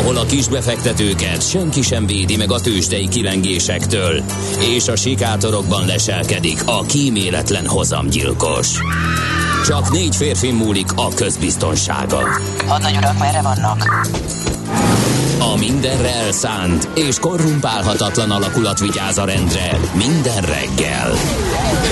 ahol a kisbefektetőket senki sem védi meg a tőzsdei kilengésektől, és a sikátorokban leselkedik a kíméletlen hozamgyilkos. Csak négy férfi múlik a közbiztonsága. Hadnagy urak, merre vannak? A mindenre elszánt és korrumpálhatatlan alakulat vigyáz a rendre minden reggel.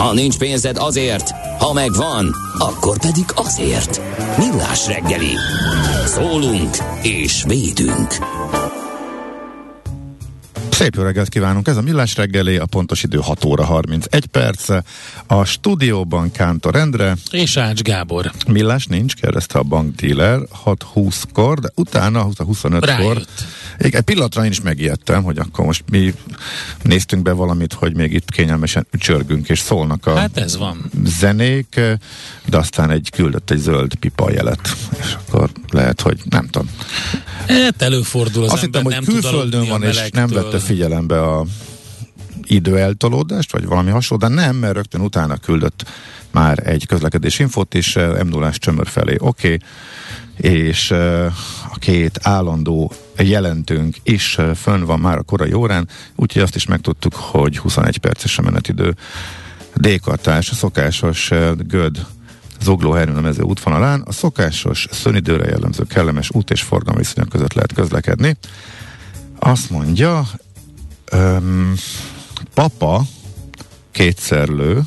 Ha nincs pénzed azért, ha megvan, akkor pedig azért. Millás reggeli. Szólunk és védünk. Szép jó reggelt kívánunk! Ez a Millás reggeli, a pontos idő 6 óra 31 perc. A stúdióban Kántor Endre. És Ács Gábor. Millás nincs, kérdezte a bankdealer 6.20-kor, de utána 25-kor. Rájött. Egy pillanatra én is megijedtem, hogy akkor most mi néztünk be valamit, hogy még itt kényelmesen csörgünk, és szólnak a Hát ez van. zenék, de aztán egy küldött egy zöld pipa jelet, és akkor lehet, hogy nem tudom. Hát előfordul az Azt ember hittem, hogy nem külföldön van, és nem vette figyelembe a időeltolódást, vagy valami hasonló, de nem, mert rögtön utána küldött már egy közlekedés infót is m 0 csömör felé. Oké, okay. és uh, a két állandó jelentőnk is uh, fönn van már a korai órán, úgyhogy azt is megtudtuk, hogy 21 perces a menetidő D-kartás, a szokásos göd Zugló a mező útvonalán a szokásos szönidőre jellemző kellemes út és forgalmi viszonyok között lehet közlekedni. Azt mondja, öm, papa kétszer lő,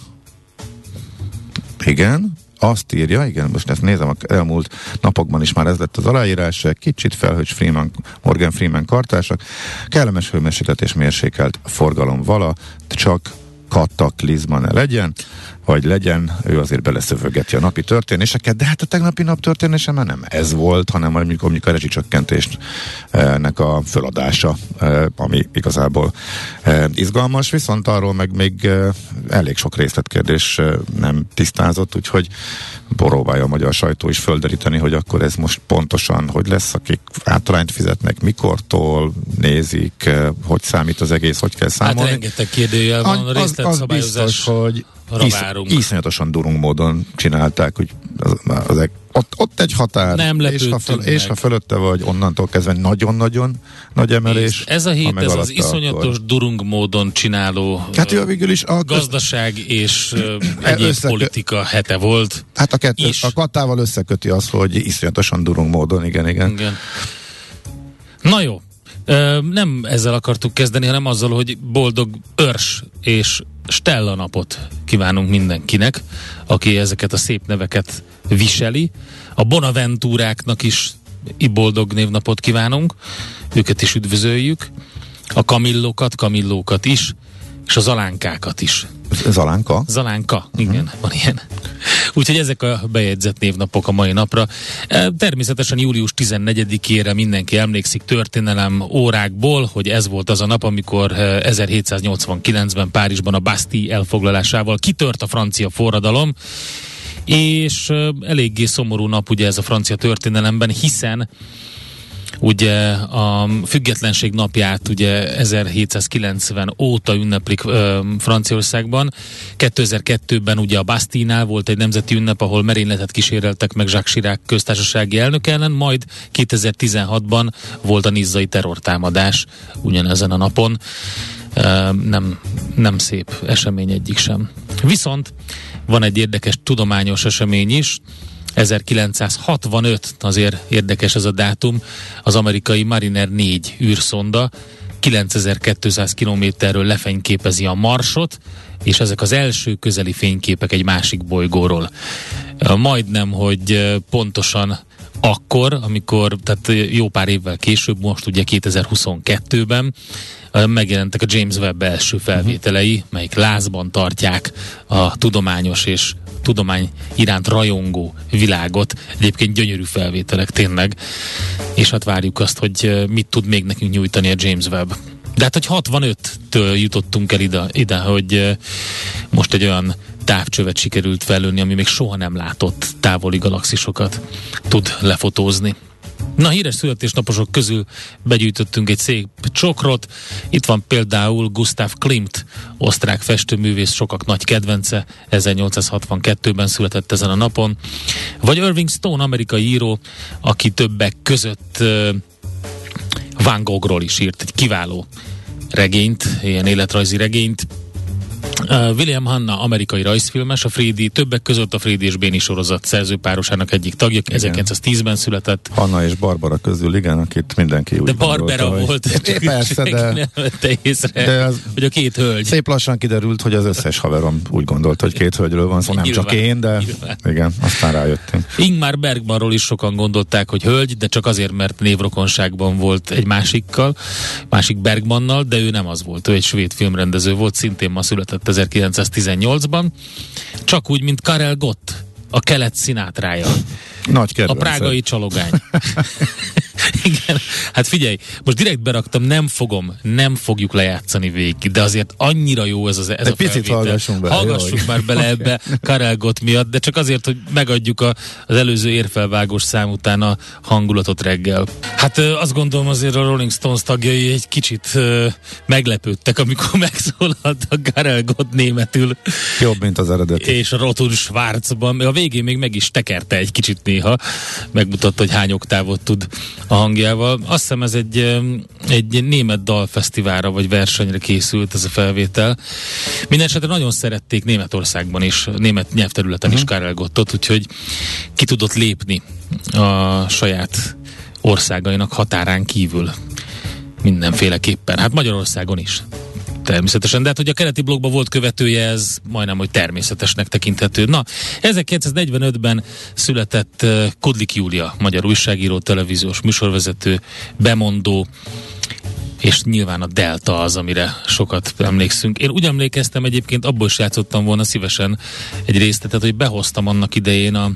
igen, azt írja, igen, most ezt nézem, a elmúlt napokban is már ez lett az aláírás, kicsit felhős Freeman, Morgan Freeman kartársak, kellemes hőmérséklet és mérsékelt forgalom vala, csak kataklizma ne legyen, vagy legyen, ő azért beleszövögeti a napi történéseket, de hát a tegnapi nap történése már nem ez volt, hanem mondjuk, mondjuk a rezsicsökkentésnek a föladása, eh, ami igazából eh, izgalmas, viszont arról meg még eh, elég sok részletkérdés nem tisztázott, úgyhogy boróválja a magyar sajtó is földeríteni, hogy akkor ez most pontosan hogy lesz, akik általányt fizetnek, mikortól nézik, hogy számít az egész, hogy kell számolni. Hát rengeteg kérdőjel van, a az, az részletszabályozás. biztos, hogy isz, várunk. iszonyatosan durunk módon csinálták, hogy az, az, ott, ott egy határ, Nem és, ha föl, és ha fölötte vagy, onnantól kezdve nagyon-nagyon nagy emelés. Nézd, ez a hét, ez az iszonyatos akkor- durung módon csináló Hát jó, végül is a, gazdaság és egyéb Összekö- politika hete volt. hát a, kettő, is. a katával összeköti az, hogy iszonyatosan durunk módon, igen, igen. Igen. Na jó. Nem ezzel akartuk kezdeni, hanem azzal, hogy boldog őrs és Stella napot kívánunk mindenkinek, aki ezeket a szép neveket viseli. A Bonaventúráknak is boldog névnapot kívánunk, őket is üdvözöljük. A kamillókat, kamillókat is, és az alánkákat is. Zalánka. Zalánka, igen, van ilyen. Úgyhogy ezek a bejegyzett névnapok a mai napra. E, Természetesen július 14-ére mindenki emlékszik történelem órákból, hogy ez volt az a nap, amikor e, 1789-ben Párizsban a Bastille elfoglalásával kitört a francia forradalom, és e, eléggé szomorú nap ugye ez a francia történelemben, hiszen ugye a függetlenség napját ugye 1790 óta ünneplik ö, Franciaországban. 2002-ben ugye a Bastille-nál volt egy nemzeti ünnep, ahol merényletet kíséreltek meg Jacques Chirac köztársasági elnök ellen, majd 2016-ban volt a nizzai terrortámadás ugyanezen a napon. Ö, nem, nem szép esemény egyik sem. Viszont van egy érdekes tudományos esemény is, 1965, azért érdekes ez a dátum, az amerikai Mariner 4 űrszonda 9200 kilométerről lefényképezi a Marsot, és ezek az első közeli fényképek egy másik bolygóról. Majdnem, hogy pontosan akkor, amikor, tehát jó pár évvel később, most ugye 2022-ben ö, megjelentek a James Webb első felvételei, melyik lázban tartják a tudományos és tudomány iránt rajongó világot. Egyébként gyönyörű felvételek tényleg, és hát várjuk azt, hogy mit tud még nekünk nyújtani a James Webb. De hát, hogy 65-től jutottunk el ide, ide hogy most egy olyan távcsövet sikerült felülni, ami még soha nem látott távoli galaxisokat tud lefotózni. Na, híres születésnaposok közül begyűjtöttünk egy szép csokrot. Itt van például Gustav Klimt, osztrák festőművész, sokak nagy kedvence, 1862-ben született ezen a napon. Vagy Irving Stone, amerikai író, aki többek között uh, Van Goghról is írt egy kiváló regényt, ilyen életrajzi regényt, William Hanna, amerikai rajzfilmes, a Frédi, többek között a Frédi és Béni sorozat szerzőpárosának egyik tagja, igen. 1910-ben született. Hanna és Barbara közül, igen, akit mindenki úgy De Barbara gondolta, volt, hogy... csak persze, de... Nem észre, de az hogy a két hölgy. Szép lassan kiderült, hogy az összes haverom úgy gondolt, hogy két hölgyről van szó, nem nyilván, csak én, de nyilván. igen, aztán rájöttünk. Ingmar Bergmanról is sokan gondolták, hogy hölgy, de csak azért, mert névrokonságban volt egy másikkal, másik Bergmannal, de ő nem az volt, ő egy svéd filmrendező volt, szintén ma született 1918-ban, csak úgy, mint Karel Gott, a kelet színátrája. Nagy kedvencem. A prágai csalogány. Igen, hát figyelj, most direkt beraktam, nem fogom, nem fogjuk lejátszani végig, de azért annyira jó ez, az, ez de a picit hallgassunk bele. Hallgassunk jó, már bele ebbe Karel Gott miatt, de csak azért, hogy megadjuk a, az előző érfelvágós szám után a hangulatot reggel. Hát azt gondolom azért a Rolling Stones tagjai egy kicsit meglepődtek, amikor megszólalt a Karel Gott németül. Jobb, mint az eredeti. És a Rotun Schwarzban, a végén még meg is tekerte egy kicsit néha, megmutatta, hogy hány oktávot tud a hangjával. Azt hiszem ez egy, egy német dalfesztiválra vagy versenyre készült ez a felvétel. Mindenesetre nagyon szerették Németországban is, német nyelvterületen uh-huh. is mhm. Karel Gottot, úgyhogy ki tudott lépni a saját országainak határán kívül mindenféleképpen. Hát Magyarországon is. Természetesen, de hát hogy a keleti blogban volt követője, ez majdnem, hogy természetesnek tekinthető. Na, 1945-ben született uh, Kodlik Júlia, magyar újságíró, televíziós műsorvezető, bemondó, és nyilván a Delta az, amire sokat emlékszünk. Én úgy emlékeztem egyébként, abból is játszottam volna szívesen egy részletet, hogy behoztam annak idején a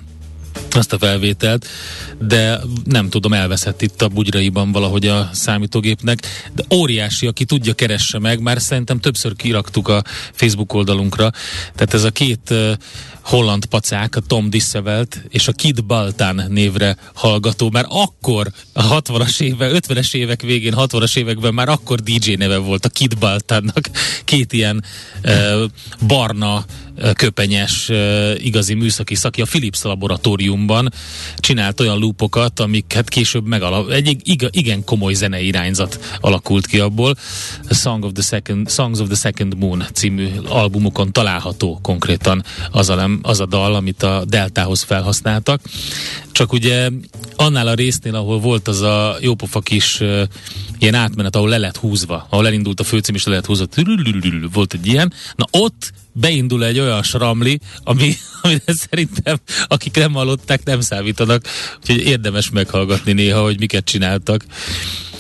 azt a felvételt, de nem tudom, elveszett itt a bugyraiban valahogy a számítógépnek, de óriási, aki tudja, keresse meg, már szerintem többször kiraktuk a Facebook oldalunkra, tehát ez a két holland pacák, Tom Dissevelt és a Kid Baltán névre hallgató, már akkor a 60-as éve, 50-es évek végén, 60-as években már akkor DJ neve volt a Kid Baltánnak, két ilyen uh, barna köpenyes, igazi műszaki szaki a Philips laboratóriumban csinált olyan lúpokat, amik hát később megalap, egy igen komoly zenei irányzat alakult ki abból. A Song of the Second, Songs of the Second Moon című albumukon található konkrétan az a, az a dal, amit a Deltához felhasználtak. Csak ugye annál a résznél, ahol volt az a jópofa kis uh, ilyen átmenet, ahol le lett húzva, ahol elindult a főcím, és le lett húzva, volt egy ilyen, na ott beindul egy olyan sramli, ami, amire szerintem akik nem hallották, nem számítanak, úgyhogy érdemes meghallgatni néha, hogy miket csináltak.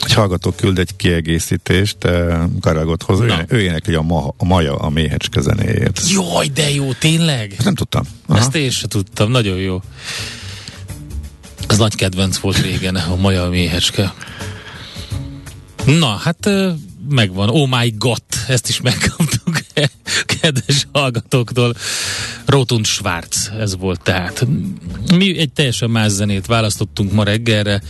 Egy hallgató küld egy kiegészítést eh, Karagothoz, ő, ő énekli a, ma, a Maja a méhecske zenéjét. Jaj, de jó, tényleg? Ezt nem tudtam. Aha. Ezt én sem tudtam, nagyon jó. Ez nagy kedvenc volt régen, a Maja a méhecske. Na, hát megvan. Oh my god, ezt is megkaptuk kedves hallgatóktól. Rotund Schwarz, ez volt tehát. Mi egy teljesen más zenét választottunk ma reggelre.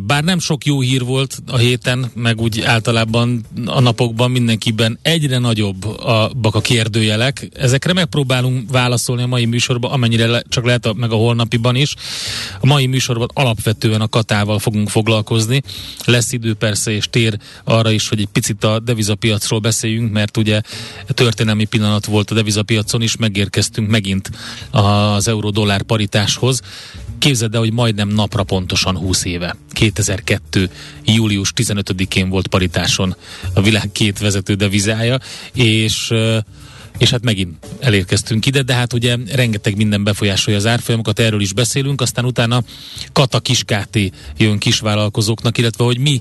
Bár nem sok jó hír volt a héten, meg úgy általában a napokban mindenkiben egyre nagyobb a, a kérdőjelek. Ezekre megpróbálunk válaszolni a mai műsorban, amennyire le, csak lehet a, meg a holnapiban is. A mai műsorban alapvetően a katával fogunk foglalkozni. Lesz idő persze és tér arra is, hogy egy picit a devizapiacról beszéljünk, mert ugye történelmi pillanat volt a devizapiacon is, megérkeztünk megint az euró-dollár paritáshoz. Képzeld el, hogy majdnem napra pontosan 20 éve. 2002. július 15-én volt paritáson a világ két vezető devizája, és és hát megint elérkeztünk ide, de hát ugye rengeteg minden befolyásolja az árfolyamokat, erről is beszélünk, aztán utána Kata Kiskáté jön kisvállalkozóknak, illetve hogy mi,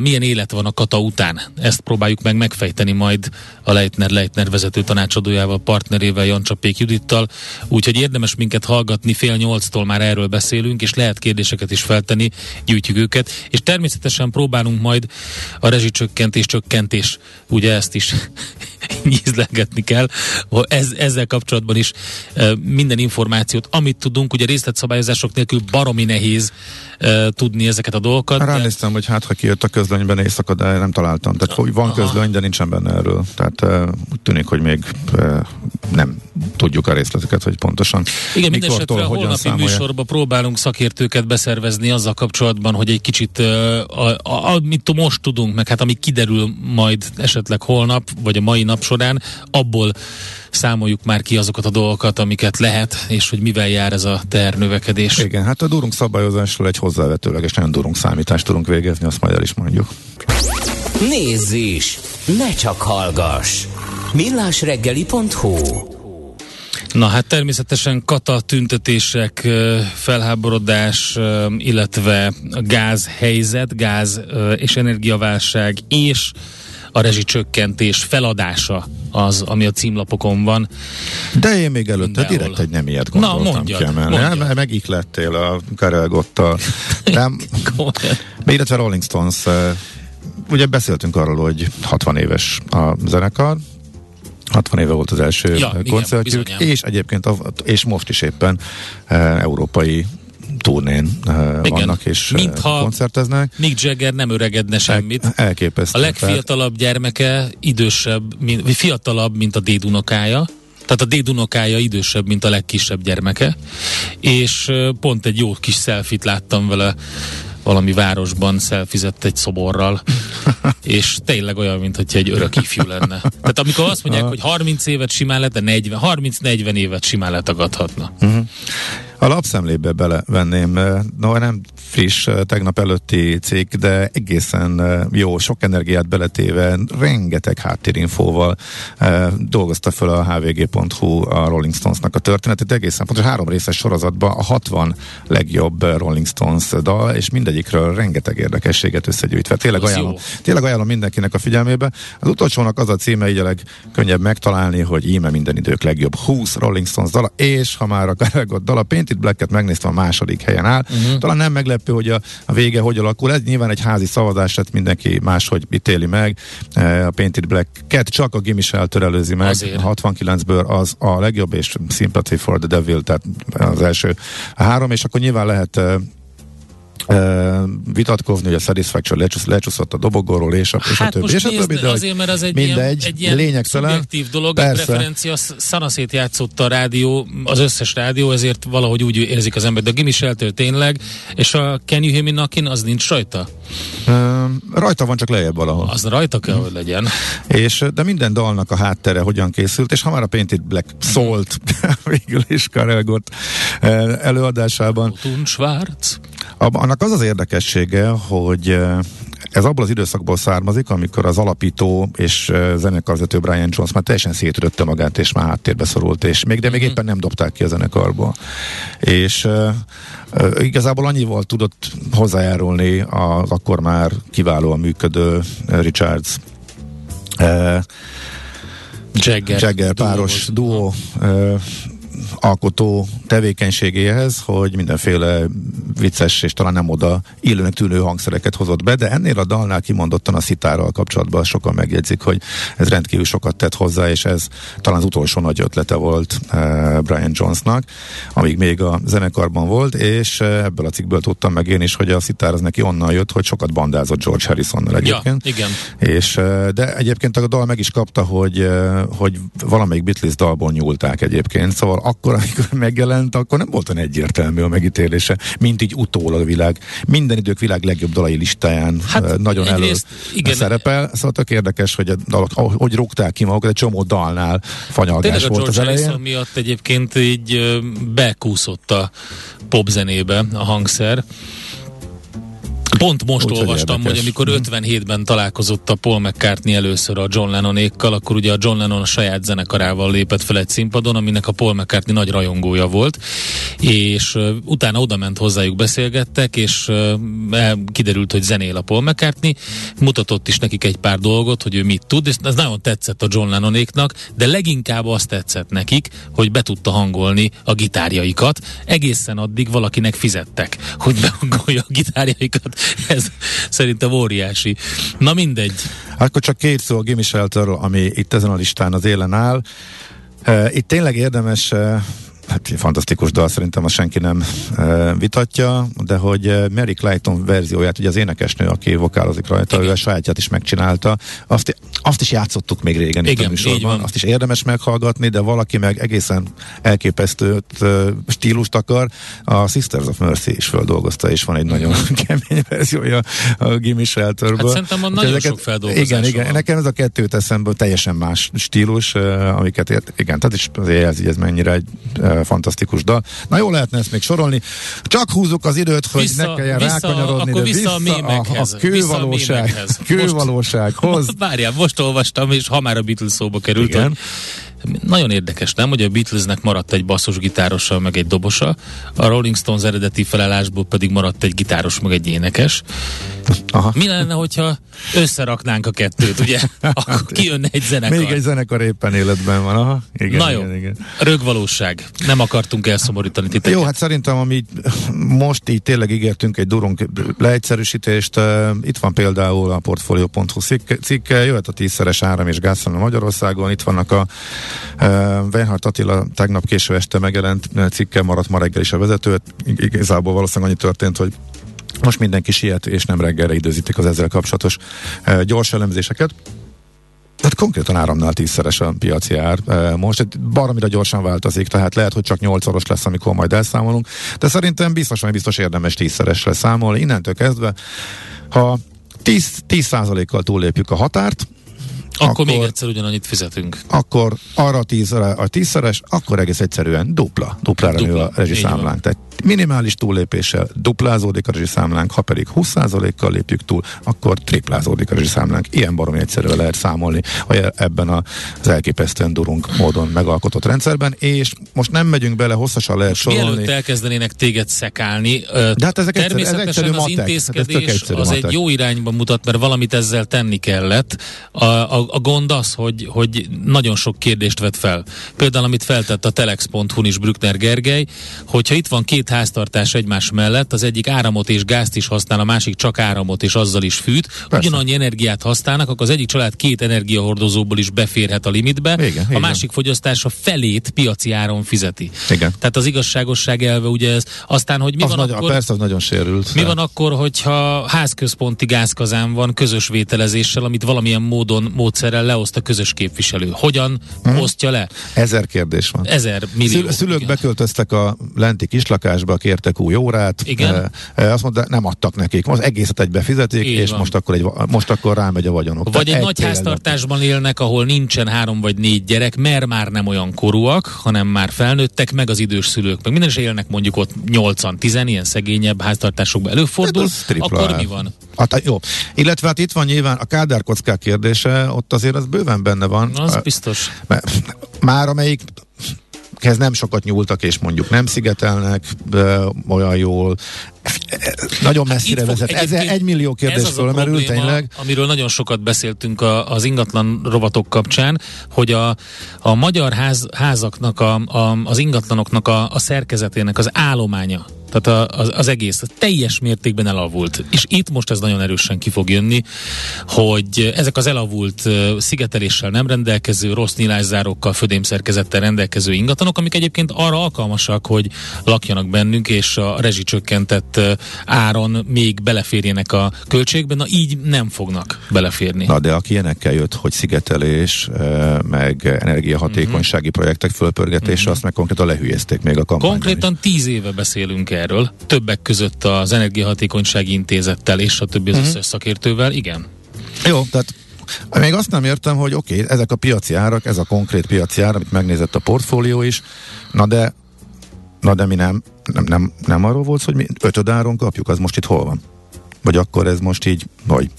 milyen élet van a Kata után. Ezt próbáljuk meg megfejteni majd a Leitner Leitner vezető tanácsadójával, partnerével, Jancsapék Judittal, úgyhogy érdemes minket hallgatni, fél nyolctól már erről beszélünk, és lehet kérdéseket is feltenni, gyűjtjük őket, és természetesen próbálunk majd a rezsicsökkentés, csökkentés, ugye ezt is nyízlegetni kell. Ez, ezzel kapcsolatban is minden információt, amit tudunk, ugye részletszabályozások nélkül baromi nehéz e, tudni ezeket a dolgokat. Ránéztem, de... hogy hát ha kijött a közlönyben éjszaka, de nem találtam. Tehát hogy van Aha. közlöny, de nincsen benne erről. Tehát e, úgy tűnik, hogy még e, nem tudjuk a részleteket, hogy pontosan. Igen, mindenesetre a holnapi számolja. műsorban próbálunk szakértőket beszervezni azzal kapcsolatban, hogy egy kicsit, a, a, amit most tudunk, meg hát ami kiderül majd esetleg holnap, vagy a mai nap során, abból számoljuk már ki azokat a dolgokat, amiket lehet, és hogy mivel jár ez a növekedés. Igen, hát a durunk szabályozásról egy hozzávetőleges, nagyon durunk számítást tudunk végezni, azt majd el is mondjuk. Nézz is! Ne csak hallgass! millásreggeli.hu Na hát természetesen kata tüntetések, felháborodás, illetve gázhelyzet, gáz és energiaválság és a rezsicsökkentés feladása az, ami a címlapokon van. De én még előtte De direkt egy nem ilyet gondoltam Na, mondjad, kiemelni. Mondjad. Megiklettél a Karelgottal. Nem, illetve Rolling Stones ugye beszéltünk arról, hogy 60 éves a zenekar, 60 éve volt az első ja, koncertjük, igen, és egyébként, és most is éppen e, európai turnén uh, Igen, vannak és mintha koncerteznek. Mick Jagger nem öregedne semmit. El, elképesztő. A legfiatalabb gyermeke idősebb, mint, fiatalabb, mint a dédunokája. Tehát a dédunokája idősebb, mint a legkisebb gyermeke. És pont egy jó kis szelfit láttam vele valami városban szelfizett egy szoborral, és tényleg olyan, mint hogy egy örök ifjú lenne. Tehát amikor azt mondják, hogy 30 évet simán lehet, de 40, 30-40 évet simán letagadhatna. Uh-huh. A lapszemlébe belevenném, no nem friss, tegnap előtti cikk, de egészen jó, sok energiát beletéve, rengeteg háttérinfóval dolgozta fel a hvg.hu a Rolling Stonesnak a történetét, egészen pontos három részes sorozatban a 60 legjobb Rolling Stones dal, és mindegyikről rengeteg érdekességet összegyűjtve. Tényleg ajánlom, tényleg ajánlom mindenkinek a figyelmébe. Az utolsónak az a címe, így a legkönnyebb megtalálni, hogy íme minden idők legjobb 20 Rolling Stones dala, és ha már a Karagot dala, Painted Black-et megnéztem, a második helyen áll. Uh-huh. Talán nem meglepő, hogy a, a vége hogy alakul. Ez nyilván egy házi szavazás, tehát mindenki máshogy ítéli meg. E, a Painted Black-et csak a Gimis eltörelőzi meg. Azért. A 69-ből az a legjobb, és Sympathy for the Devil, tehát az első három, és akkor nyilván lehet vitatkozni, hogy a Satisfaction lecsusz, lecsúszott a dobogóról, és a, és hát a többi. És a többi de azért, mert az egy mindegy, ilyen, egy ilyen lényegtelen. szubjektív dolog, Persze. a referencia szanaszét játszott a rádió, az összes rádió, ezért valahogy úgy érzik az ember, de a Shelter tényleg, és a Can You Hear Me Knockin' az nincs rajta? Uh, rajta van, csak lejjebb valahol. Az rajta kell, hogy legyen. És, de minden dalnak a háttere hogyan készült, és ha már a Painted Black szólt végül is Karelgott előadásában. Schwarz. Annak az az érdekessége, hogy ez abból az időszakból származik, amikor az alapító és zenekarvezető Brian Jones már teljesen szétrötte magát, és már háttérbe szorult, és még, de még mm-hmm. éppen nem dobták ki a zenekarból. És uh, igazából annyival tudott hozzájárulni az akkor már kiválóan működő Richards uh, Jagger, Jagger páros duó, duó alkotó tevékenységéhez, hogy mindenféle vicces és talán nem oda illőnek tűnő hangszereket hozott be, de ennél a dalnál kimondottan a szitárral kapcsolatban sokan megjegyzik, hogy ez rendkívül sokat tett hozzá, és ez talán az utolsó nagy ötlete volt uh, Brian Jonesnak, amíg még a zenekarban volt, és uh, ebből a cikkből tudtam meg én is, hogy a szitár az neki onnan jött, hogy sokat bandázott George Harrisonnal egyébként. Ja, igen. És, uh, de egyébként a dal meg is kapta, hogy, hogy valamelyik Beatles dalból nyúlták egyébként, szóval akkor, amikor megjelent, akkor nem volt olyan egyértelmű a megítélése, mint így utólag a világ. Minden idők világ legjobb dalai listáján hát, nagyon elő igen. szerepel. Szóval tök érdekes, hogy a dalok, hogy rúgták ki magukat, egy csomó dalnál fanyalgás volt az elején. Miatt egyébként így bekúszott a popzenébe a hangszer. Pont most Úgy, hogy olvastam, hogy, érdekes. amikor 57-ben találkozott a Paul McCartney először a John Lennonékkal, akkor ugye a John Lennon a saját zenekarával lépett fel egy színpadon, aminek a Paul McCartney nagy rajongója volt, és uh, utána oda ment hozzájuk, beszélgettek, és uh, kiderült, hogy zenél a Paul McCartney, mutatott is nekik egy pár dolgot, hogy ő mit tud, és ez nagyon tetszett a John Lennonéknak, de leginkább azt tetszett nekik, hogy be tudta hangolni a gitárjaikat, egészen addig valakinek fizettek, hogy behangolja a gitárjaikat. Ez szerintem óriási. Na mindegy. Akkor csak két szó a Gimme Shelterről, ami itt ezen a listán az élen áll. Uh, itt tényleg érdemes uh, hát fantasztikus dal, szerintem azt senki nem uh, vitatja, de hogy Mary Clayton verzióját, ugye az énekesnő, aki vokálozik rajta, Igen. ő a sajátját is megcsinálta, azt, azt is játszottuk még régen itt Igen, a műsorban, azt is érdemes meghallgatni, de valaki meg egészen elképesztő stílust akar, a Sisters of Mercy is földolgozta, és van egy nagyon kemény verziója a Gimme Shelterből. Hát szerintem Úgyhogy nagyon ezeket- sok feldolgozása Igen, igen, van. nekem ez a kettőt eszembe teljesen más stílus, amiket ért, igen, tehát is azért jelzi, hogy ez mennyire egy fantasztikus dal. Na jó lehetne ezt még sorolni. Csak húzzuk az időt, hogy Vissza- ne kelljen vissza- rákanyarodni, de vissza a mémekhez. a Vissza a kővalóság, kővalósághoz. Várjál, most olvastam, és ha már a Beatles szóba került, Igen. hogy nagyon érdekes, nem, hogy a Beatlesnek maradt egy basszusgitárosa, meg egy dobosa, a Rolling Stones eredeti felállásból pedig maradt egy gitáros, meg egy énekes. Aha. Mi lenne, hogyha összeraknánk a kettőt, ugye? Akkor kijönne egy zenekar. Még egy zenekar éppen életben van, aha. Igen, Na jó, igen, igen. rögvalóság. Nem akartunk elszomorítani titeket. Jó, hát szerintem, ami most így tényleg ígértünk egy durunk leegyszerűsítést, itt van például a Portfolio.hu cikke, cikke, jöhet a tízszeres áram és gázszámla Magyarországon, itt vannak a Weinhardt Attila tegnap késő este megjelent cikke, maradt ma reggel is a vezető, Ig- igazából valószínűleg annyi történt, hogy most mindenki siet, és nem reggelre időzítik az ezzel kapcsolatos gyors elemzéseket. Tehát konkrétan áramnál tízszeres a piaci ár. Most egy baromira gyorsan változik, tehát lehet, hogy csak nyolcszoros lesz, amikor majd elszámolunk, de szerintem biztos, hogy biztos érdemes tízszeresre számolni. Innentől kezdve, ha 10, 10%-kal túllépjük a határt, akkor, akkor még egyszer ugyanannyit fizetünk. akkor arra tízre, a tízszeres, akkor egész egyszerűen dupla, duplára Dupla, nő a rezsiszámlánk. Tehát minimális túllépéssel duplázódik a rezsiszámlánk, ha pedig 20%-kal lépjük túl, akkor triplázódik a rezsiszámlánk. Ilyen baromi egyszerűen lehet számolni hogy ebben a- az elképesztően durunk módon megalkotott rendszerben, és most nem megyünk bele, hosszasan lehet sorolni. Mielőtt elkezdenének téged szekálni, De hát ezek természetesen egyszerű az matek. Hát ez intézkedés az egy matek. jó irányba mutat, mert valamit ezzel tenni kellett. A, a, a gond az, hogy, hogy nagyon sok kérdést vet fel. Például, amit feltett a telex.hu-n is Brückner Gergely, hogyha itt van két háztartás egymás mellett, az egyik áramot és gázt is használ, a másik csak áramot és azzal is fűt, ugyanannyi energiát használnak, akkor az egyik család két energiahordozóból is beférhet a limitbe, Igen, a van. másik fogyasztása felét piaci áron fizeti. Igen. Tehát az igazságosság elve ugye ez. Aztán, hogy mi az van nagyon, akkor... Persze, az nagyon sérült. Mi de- van akkor, hogyha házközponti gázkazán van közös vételezéssel, amit valamilyen módon, módszerrel leoszt a közös képviselő? Hogyan Mhm. osztja le? Ezer kérdés van. Ezer millió. Szül- szülők igen. beköltöztek a lenti kislakásba, kértek új órát. Igen. E, azt mondta, nem adtak nekik. Most egészet egybe fizetik, Így és van. most akkor, egy, most akkor rámegy a vagyonok. Vagy egy Tehát nagy példa. háztartásban élnek, ahol nincsen három vagy négy gyerek, mert már nem olyan korúak, hanem már felnőttek, meg az idős szülők. Meg minden is élnek mondjuk ott 8-an, 10 ilyen szegényebb háztartásokban előfordul, Hát akkor mi van? Hát, jó. Illetve hát itt van nyilván a kádárkockák kérdése, ott azért az bőven benne van. Az biztos. Már amelyik ez nem sokat nyúltak, és mondjuk nem szigetelnek de olyan jól. Nagyon messzire Itt fog vezet. Ez egy millió kérdés fölmerül, tényleg. Amiről nagyon sokat beszéltünk a, az ingatlan rovatok kapcsán, hogy a, a magyar ház, házaknak, a, a, az ingatlanoknak a, a szerkezetének az állománya, tehát a, az, az egész teljes mértékben elavult. És itt most ez nagyon erősen ki fog jönni, hogy ezek az elavult szigeteléssel nem rendelkező, rossz nyilászárókkal, födémszerkezettel rendelkező ingatlanok, amik egyébként arra alkalmasak, hogy lakjanak bennünk, és a rezsicsökkentett áron még beleférjenek a költségbe, na így nem fognak beleférni. Na, de aki ilyenekkel jött, hogy szigetelés, meg energiahatékonysági Mhm. projektek fölpörgetése, azt meg konkrétan lehülyezték még a kampányban is. Konkrétan tíz éve beszélünk erről, többek között az Energiahatékonysági Intézettel és a többi az Mhm. összes szakértővel, igen. Jó, tehát még azt nem értem, hogy oké, okay, ezek a piaci árak, ez a konkrét piaci ár, amit megnézett a portfólió is, na de, na de mi nem, nem, nem, nem arról volt, hogy mi ötöd áron kapjuk, az most itt hol van? Vagy akkor ez most így, vagy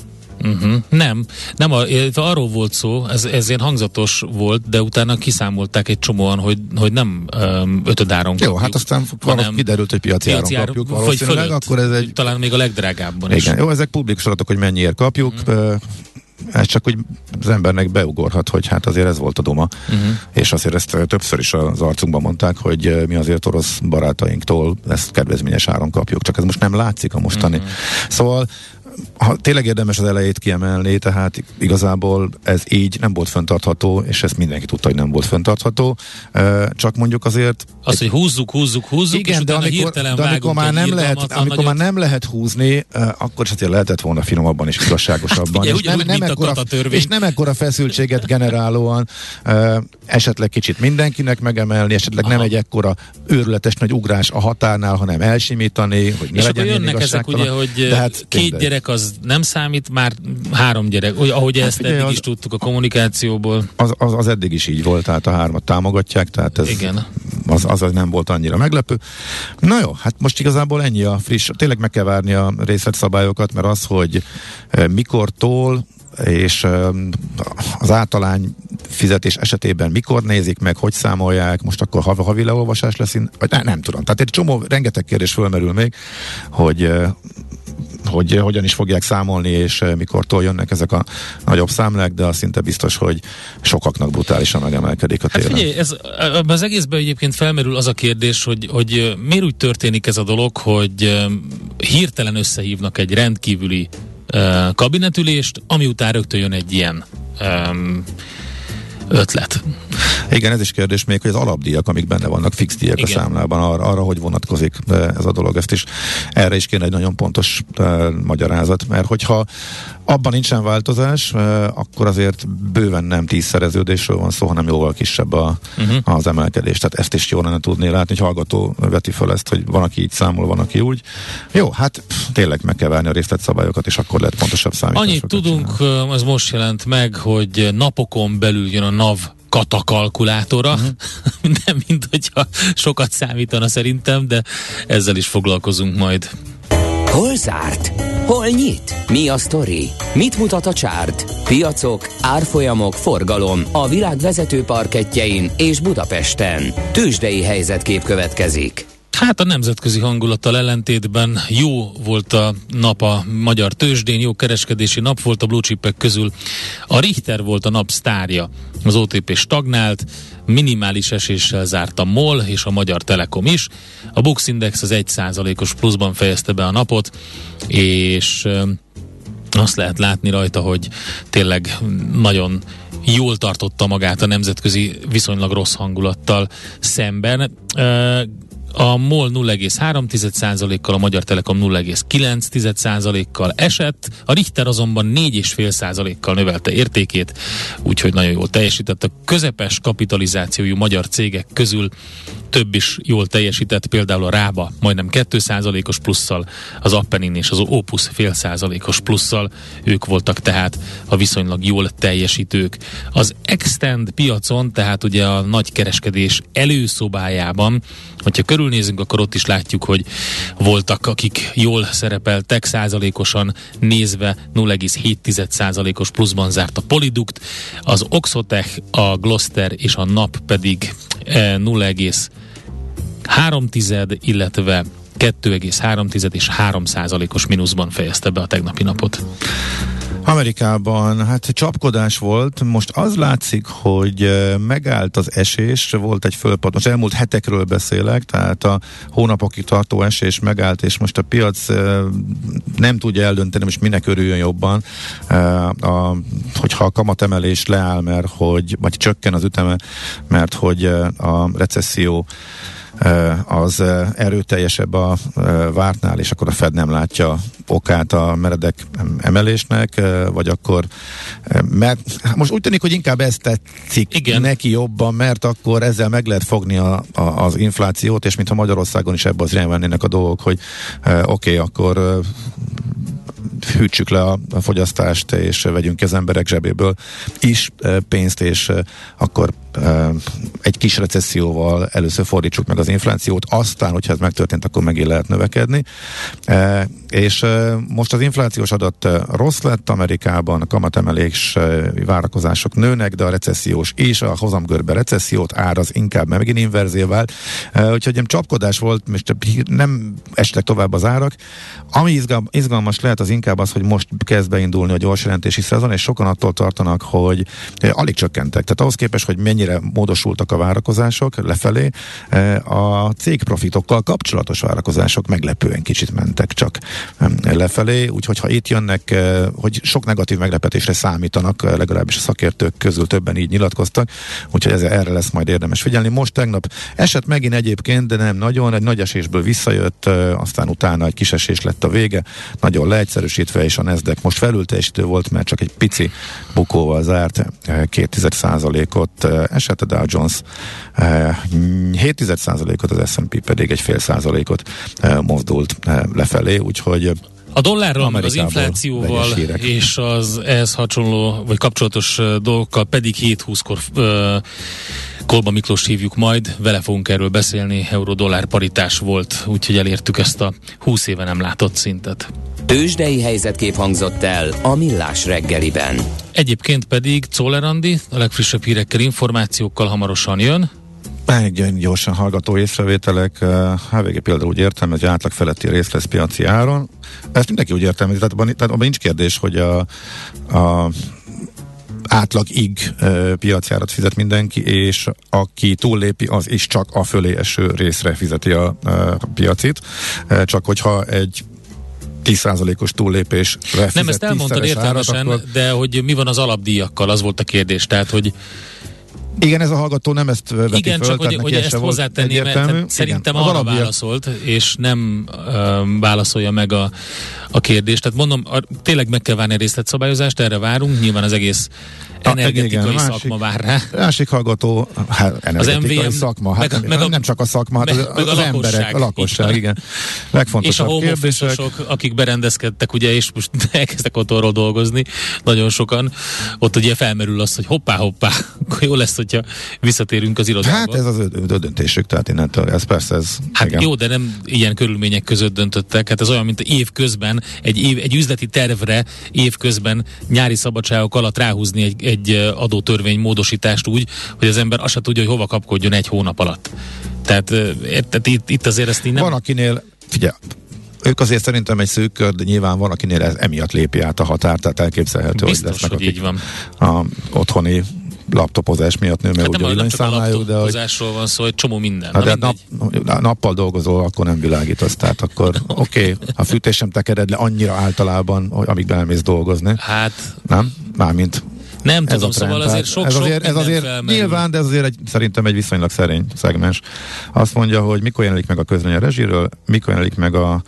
Uh-huh. Nem, nem a, arról volt szó, ez, ez ilyen hangzatos volt, de utána kiszámolták egy csomóan, hogy, hogy nem um, ötödáron kapjuk. Jó, hát aztán hanem kiderült, hogy piaci, piaci áron kapjuk valószínűleg, fölött, akkor ez egy... Talán még a legdrágábban Igen, is. jó, ezek publikus adatok, hogy mennyiért kapjuk, uh-huh ez csak úgy az embernek beugorhat, hogy hát azért ez volt a duma, uh-huh. és azért ezt többször is az arcunkban mondták, hogy mi azért orosz barátainktól ezt kedvezményes áron kapjuk, csak ez most nem látszik a mostani. Uh-huh. Szóval ha tényleg érdemes az elejét kiemelni, tehát igazából ez így nem volt föntartható, és ezt mindenki tudta, hogy nem volt föntartható. Csak mondjuk azért... Az, hogy húzzuk, húzzuk, húzzuk, igen, és de amikor, hirtelen de amikor már nem lehet, amikor nagyot... már nem lehet húzni, akkor azért lehetett volna finomabban és igazságosabban. Hát, és, nem, nem ekkora, és nem ekkora feszültséget generálóan esetleg kicsit mindenkinek megemelni, esetleg Aha. nem egy ekkora őrületes nagy ugrás a határnál, hanem elsimítani, hogy ne és legyen akkor jönnek ezek ugye, hogy hát, két gyerek gyerek az nem számít, már három gyerek, ahogy hát ezt eddig az, is tudtuk a kommunikációból. Az, az, az eddig is így volt, tehát a hármat támogatják, tehát ez Igen. Az, az, nem volt annyira meglepő. Na jó, hát most igazából ennyi a friss, tényleg meg kell várni a részletszabályokat, mert az, hogy eh, mikortól és eh, az általány fizetés esetében mikor nézik meg, hogy számolják, most akkor havi, havi leolvasás lesz, vagy nem, nem tudom. Tehát egy csomó, rengeteg kérdés fölmerül még, hogy eh, hogy hogyan is fogják számolni, és eh, mikortól jönnek ezek a nagyobb számlák, de az szinte biztos, hogy sokaknak brutálisan megemelkedik a téren. Hát figyelj, ez, az egészben egyébként felmerül az a kérdés, hogy, hogy eh, miért úgy történik ez a dolog, hogy eh, hirtelen összehívnak egy rendkívüli kabinetülést, ami után rögtön jön egy ilyen um, ötlet. Igen, ez is kérdés még, hogy az alapdíjak, amik benne vannak, fix díjak Igen. a számlában, arra, arra, hogy vonatkozik ez a dolog, ezt is erre is kéne egy nagyon pontos uh, magyarázat, mert hogyha abban nincsen változás, akkor azért bőven nem tízszereződésről van szó, hanem jóval kisebb a, uh-huh. az emelkedés. Tehát ezt is jó lenne tudni látni, hogy hallgató veti fel ezt, hogy van, aki így számol, van, aki úgy. Jó, hát pff, tényleg meg kell várni a részletszabályokat, és akkor lehet pontosabb számításokat Annyit tudunk, csinálni. az most jelent meg, hogy napokon belül jön a NAV katakalkulátora, uh-huh. nem mint hogyha sokat számítana szerintem, de ezzel is foglalkozunk majd. Hol zárt? Hol nyit? Mi a sztori? Mit mutat a csárt? Piacok, árfolyamok, forgalom a világ vezető parketjein és Budapesten. Tősdei helyzetkép következik. Hát a nemzetközi hangulattal ellentétben jó volt a nap a magyar tőzsdén, jó kereskedési nap volt a blue közül. A Richter volt a nap sztárja. Az OTP stagnált, minimális eséssel zárt a MOL és a Magyar Telekom is. A Bux Index az 1%-os pluszban fejezte be a napot, és azt lehet látni rajta, hogy tényleg nagyon jól tartotta magát a nemzetközi viszonylag rossz hangulattal szemben. A MOL 0,3%-kal, a Magyar Telekom 0,9%-kal esett, a Richter azonban 4,5%-kal növelte értékét, úgyhogy nagyon jól teljesített. A közepes kapitalizációjú magyar cégek közül több is jól teljesített, például a Rába majdnem 2%-os plusszal, az Appenin és az Opus fél százalékos plusszal, ők voltak tehát a viszonylag jól teljesítők. Az Extend piacon, tehát ugye a nagy kereskedés előszobájában, hogyha körülnézünk, akkor ott is látjuk, hogy voltak, akik jól szerepeltek, százalékosan nézve 0,7 százalékos pluszban zárt a Polidukt, az Oxotech, a Gloster és a NAP pedig 0, eh, 3 tized, illetve 2,3 és 3 százalékos mínuszban fejezte be a tegnapi napot. Amerikában hát csapkodás volt, most az látszik, hogy megállt az esés, volt egy fölpad, most elmúlt hetekről beszélek, tehát a hónapokig tartó esés megállt, és most a piac nem tudja eldönteni, most minek örüljön jobban, a, hogyha a kamatemelés leáll, mert hogy, vagy csökken az üteme, mert hogy a recesszió az erőteljesebb a vártnál, és akkor a Fed nem látja okát a meredek emelésnek, vagy akkor mert most úgy tűnik, hogy inkább ezt tetszik Igen. neki jobban, mert akkor ezzel meg lehet fogni a, a, az inflációt, és mintha Magyarországon is ebbe az irányba a dolgok, hogy oké, okay, akkor hűtsük le a, a fogyasztást, és vegyünk az emberek zsebéből is pénzt, és akkor egy kis recesszióval először fordítsuk meg az inflációt, aztán, hogyha ez megtörtént, akkor megint lehet növekedni. És most az inflációs adat rossz lett Amerikában, a kamatemelés várakozások nőnek, de a recessziós és a hozamgörbe recessziót áraz inkább megint inverzé vált. Úgyhogy nem csapkodás volt, most nem estek tovább az árak. Ami izgalmas lehet, az inkább az, hogy most kezd beindulni a gyors jelentési szezon, és sokan attól tartanak, hogy alig csökkentek. Tehát ahhoz képest, hogy mennyire módosultak a várakozások lefelé, a cégprofitokkal kapcsolatos várakozások meglepően kicsit mentek csak lefelé, úgyhogy ha itt jönnek, hogy sok negatív meglepetésre számítanak, legalábbis a szakértők közül többen így nyilatkoztak, úgyhogy ez, erre lesz majd érdemes figyelni. Most tegnap esett megint egyébként, de nem nagyon, egy nagy esésből visszajött, aztán utána egy kis esés lett a vége, nagyon leegyszerűsítve, és a Nasdaq most felülteljesítő volt, mert csak egy pici bukóval zárt, két százalékot esett a Dow Jones, 7 százalékot, az S&P pedig egy fél százalékot mozdult lefelé, úgyhogy a dollárral, meg az inflációval és az ehhez hasonló, vagy kapcsolatos dolgokkal pedig 7-20-kor Kolba Miklós hívjuk majd, vele fogunk erről beszélni, euró-dollár paritás volt, úgyhogy elértük ezt a 20 éve nem látott szintet. Tőzsdei helyzetkép hangzott el a Millás reggeliben. Egyébként pedig Czoller Andi, a legfrissebb hírekkel, információkkal hamarosan jön. Egy gyorsan hallgató észrevételek. HVG például úgy értem, hogy átlag feletti rész lesz piaci áron. Ezt mindenki úgy értem, tehát abban, tehát abban nincs kérdés, hogy a, a átlag-ig piacjárat fizet mindenki, és aki túllépi, az is csak a fölé eső részre fizeti a, piacit. Csak hogyha egy 10%-os túllépés. Nem, ezt elmondtad értelmesen, árat, akkor... de hogy mi van az alapdíjakkal, az volt a kérdés. Tehát, hogy igen, ez a hallgató nem ezt veti Igen, föl, csak hogy, hogy ezt hozzátenném, mert szerintem Igen, arra alapja... válaszolt, és nem um, válaszolja meg a, a kérdést. Tehát mondom, a, tényleg meg kell várni a részletszabályozást, erre várunk, nyilván az egész energetikai igen, szakma vár rá. Másik hallgató, hát energetikai az MVM, szakma, hát meg, nem, meg a, nem csak a szakma, hát meg, az, meg az a emberek, a lakosság, igen. Legfontosabb és a kérdések. akik berendezkedtek, ugye, és most elkezdtek otthonról dolgozni, nagyon sokan, ott ugye felmerül az, hogy hoppá, hoppá, akkor jó lesz, hogyha visszatérünk az irodába. Hát ez az ő, ő döntésük, tehát innentől, ez persze ez. Hát igen. jó, de nem ilyen körülmények között döntöttek, hát ez olyan, mint év közben, egy, év, egy üzleti tervre év közben nyári szabadságok alatt ráhúzni egy, egy adótörvény módosítást úgy, hogy az ember azt se tudja, hogy hova kapkodjon egy hónap alatt. Tehát, tehát itt, itt azért ezt így nem... Van, akinél, figyelj, ők azért szerintem egy szűk kör, de nyilván van, akinél ez emiatt lépi át a határt, tehát elképzelhető, Biztos, hogy lesznek, hogy így van. a otthoni laptopozás miatt nő, mert hát ugye a villanyszámlájuk, de hogy... van szó, egy csomó minden. Hát de nap, nappal dolgozol, akkor nem világítasz, tehát akkor oké, okay, a fűtés sem tekered le annyira általában, amíg beelmész dolgozni. Hát... Nem? Mármint nem tudom, trend, szóval azért sok, ez azért, ez azért felmerül. nyilván, de ez azért egy, szerintem egy viszonylag szerény szegmens. Azt mondja, hogy mikor jelenik meg a közvény a rezsiről, mikor jelenik meg a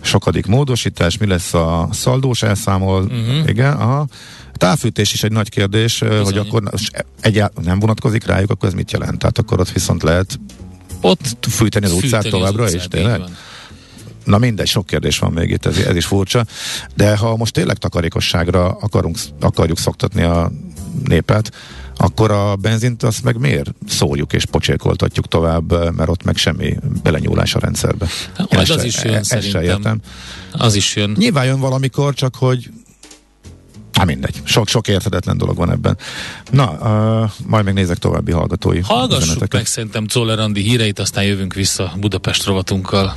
sokadik módosítás, mi lesz a szaldós elszámol, uh-huh. igen, aha. Távfűtés is egy nagy kérdés, Bizony. hogy akkor egyáltalán nem vonatkozik rájuk, akkor ez mit jelent? Tehát akkor ott viszont lehet ott fűteni az utcát továbbra az utcát, is, tényleg? Na mindegy, sok kérdés van még itt, ez, ez is furcsa. De ha most tényleg takarékosságra akarunk, akarjuk szoktatni a népet, akkor a benzint azt meg miért szóljuk és pocsékoltatjuk tovább, mert ott meg semmi belenyúlás a rendszerbe. Majd az is jön, e- szerintem. értem. Az is jön. Nyilván jön valamikor, csak hogy Hát mindegy, sok, sok érthetetlen dolog van ebben. Na, uh, majd még nézek további hallgatói Hallgassuk üzeneteket. meg szerintem Czoller Andi híreit, aztán jövünk vissza Budapest rovatunkkal.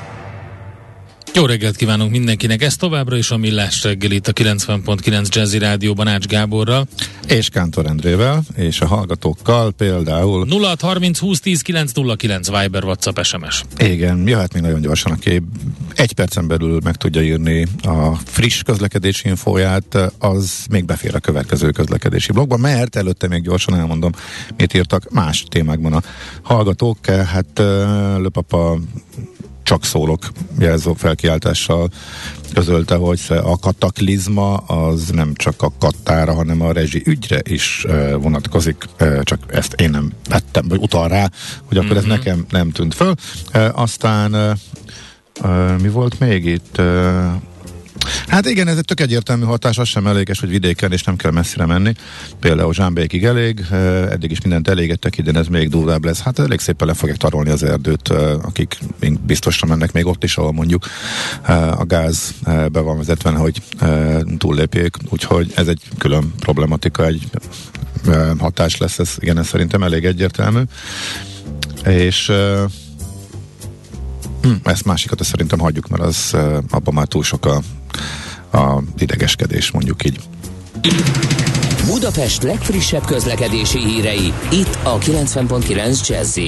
Jó reggelt kívánunk mindenkinek, ez továbbra is a Millás reggel itt a 90.9 Jazzy Rádióban Ács Gáborral. És Kántor Endrével, és a hallgatókkal például... 0630 20 10 909 Viber, WhatsApp, SMS. Igen, jöhet még nagyon gyorsan, aki egy percen belül meg tudja írni a friss közlekedési infóját, az még befér a következő közlekedési blogba, mert előtte még gyorsan elmondom, mit írtak más témákban a hallgatók. Hát Löpapa csak szólok jelző felkiáltással közölte, hogy a kataklizma az nem csak a kattára, hanem a rezsi ügyre is vonatkozik, csak ezt én nem vettem, vagy utal rá, hogy akkor mm-hmm. ez mhm. nekem nem tűnt föl. Aztán mi volt még itt? Hát igen, ez egy tök egyértelmű hatás, az sem eléges, hogy vidéken és nem kell messzire menni. Például Zsámbékig elég, eddig is mindent elégettek, idén ez még durvább lesz. Hát elég szépen le fogják tarolni az erdőt, akik biztosan mennek még ott is, ahol mondjuk a gáz be van vezetve, hogy túllépjék, úgyhogy ez egy külön problematika, egy hatás lesz, ez igen, ez szerintem elég egyértelmű. És Hm, ezt másikat ezt szerintem hagyjuk, mert az abban már túl sok a, a idegeskedés, mondjuk így. Budapest legfrissebb közlekedési hírei, itt a 90.9 jazz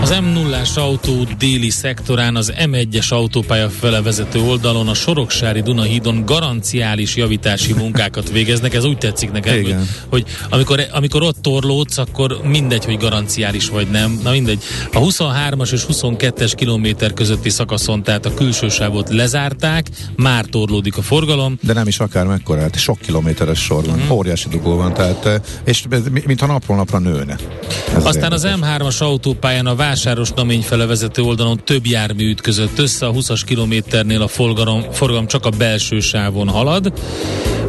Az m 0 autó déli szektorán az M1-es autópálya fele vezető oldalon a Soroksári Dunahídon garanciális javítási munkákat végeznek. Ez úgy tetszik nekem, hogy, hogy amikor, amikor ott torlódsz, akkor mindegy, hogy garanciális vagy nem. Na mindegy. A 23-as és 22-es kilométer közötti szakaszon, tehát a külső sávot lezárták, már torlódik a forgalom. De nem is akár mekkorát, sok kilométeres sor van, mm. óriási dugó van, tehát, eh, és mintha napról napra nőne. Ez Aztán az, az M3-as autópályán a Vásáros Namény vezető oldalon több jármű ütközött össze, a 20-as kilométernél a forgalom, forgalom csak a belső sávon halad.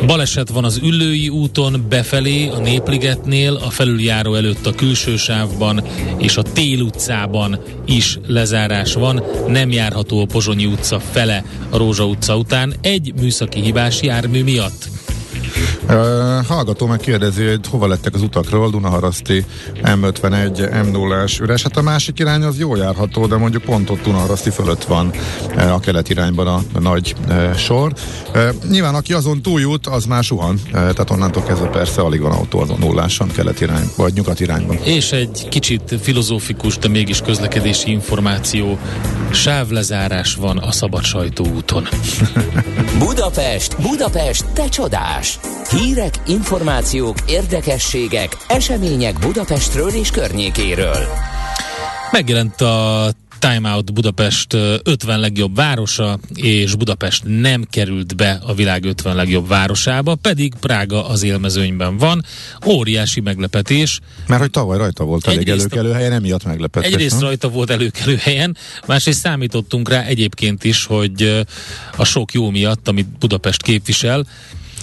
Baleset van az Üllői úton befelé, a Népligetnél, a felüljáró előtt a külső sávban és a Tél utcában is lezárás van. Nem járható a Pozsonyi utca fele a Rózsa utca után egy műszaki hibás jármű miatt. Uh, hallgató meg kérdezi, hogy hova lettek az utakról, Dunaharaszti M51, m 0 üres. Hát a másik irány az jó járható, de mondjuk pont ott Dunaharaszti fölött van uh, a kelet irányban a, a nagy uh, sor. Uh, nyilván aki azon túljut, az már suhan, uh, tehát onnantól kezdve persze alig van autó azon nulláson, kelet irány, vagy nyugat irányban. És egy kicsit filozófikus, de mégis közlekedési információ. Sávlezárás van a szabad úton. Budapest, Budapest, te csodás! Hírek, információk, érdekességek, események Budapestről és környékéről. Megjelent a Time Out Budapest 50 legjobb városa, és Budapest nem került be a világ 50 legjobb városába, pedig Prága az élmezőnyben van. Óriási meglepetés. Mert hogy tavaly rajta volt elég előkelő helyen, emiatt meglepetés. Egyrészt nem? rajta volt előkelő helyen, másrészt számítottunk rá egyébként is, hogy a sok jó miatt, amit Budapest képvisel,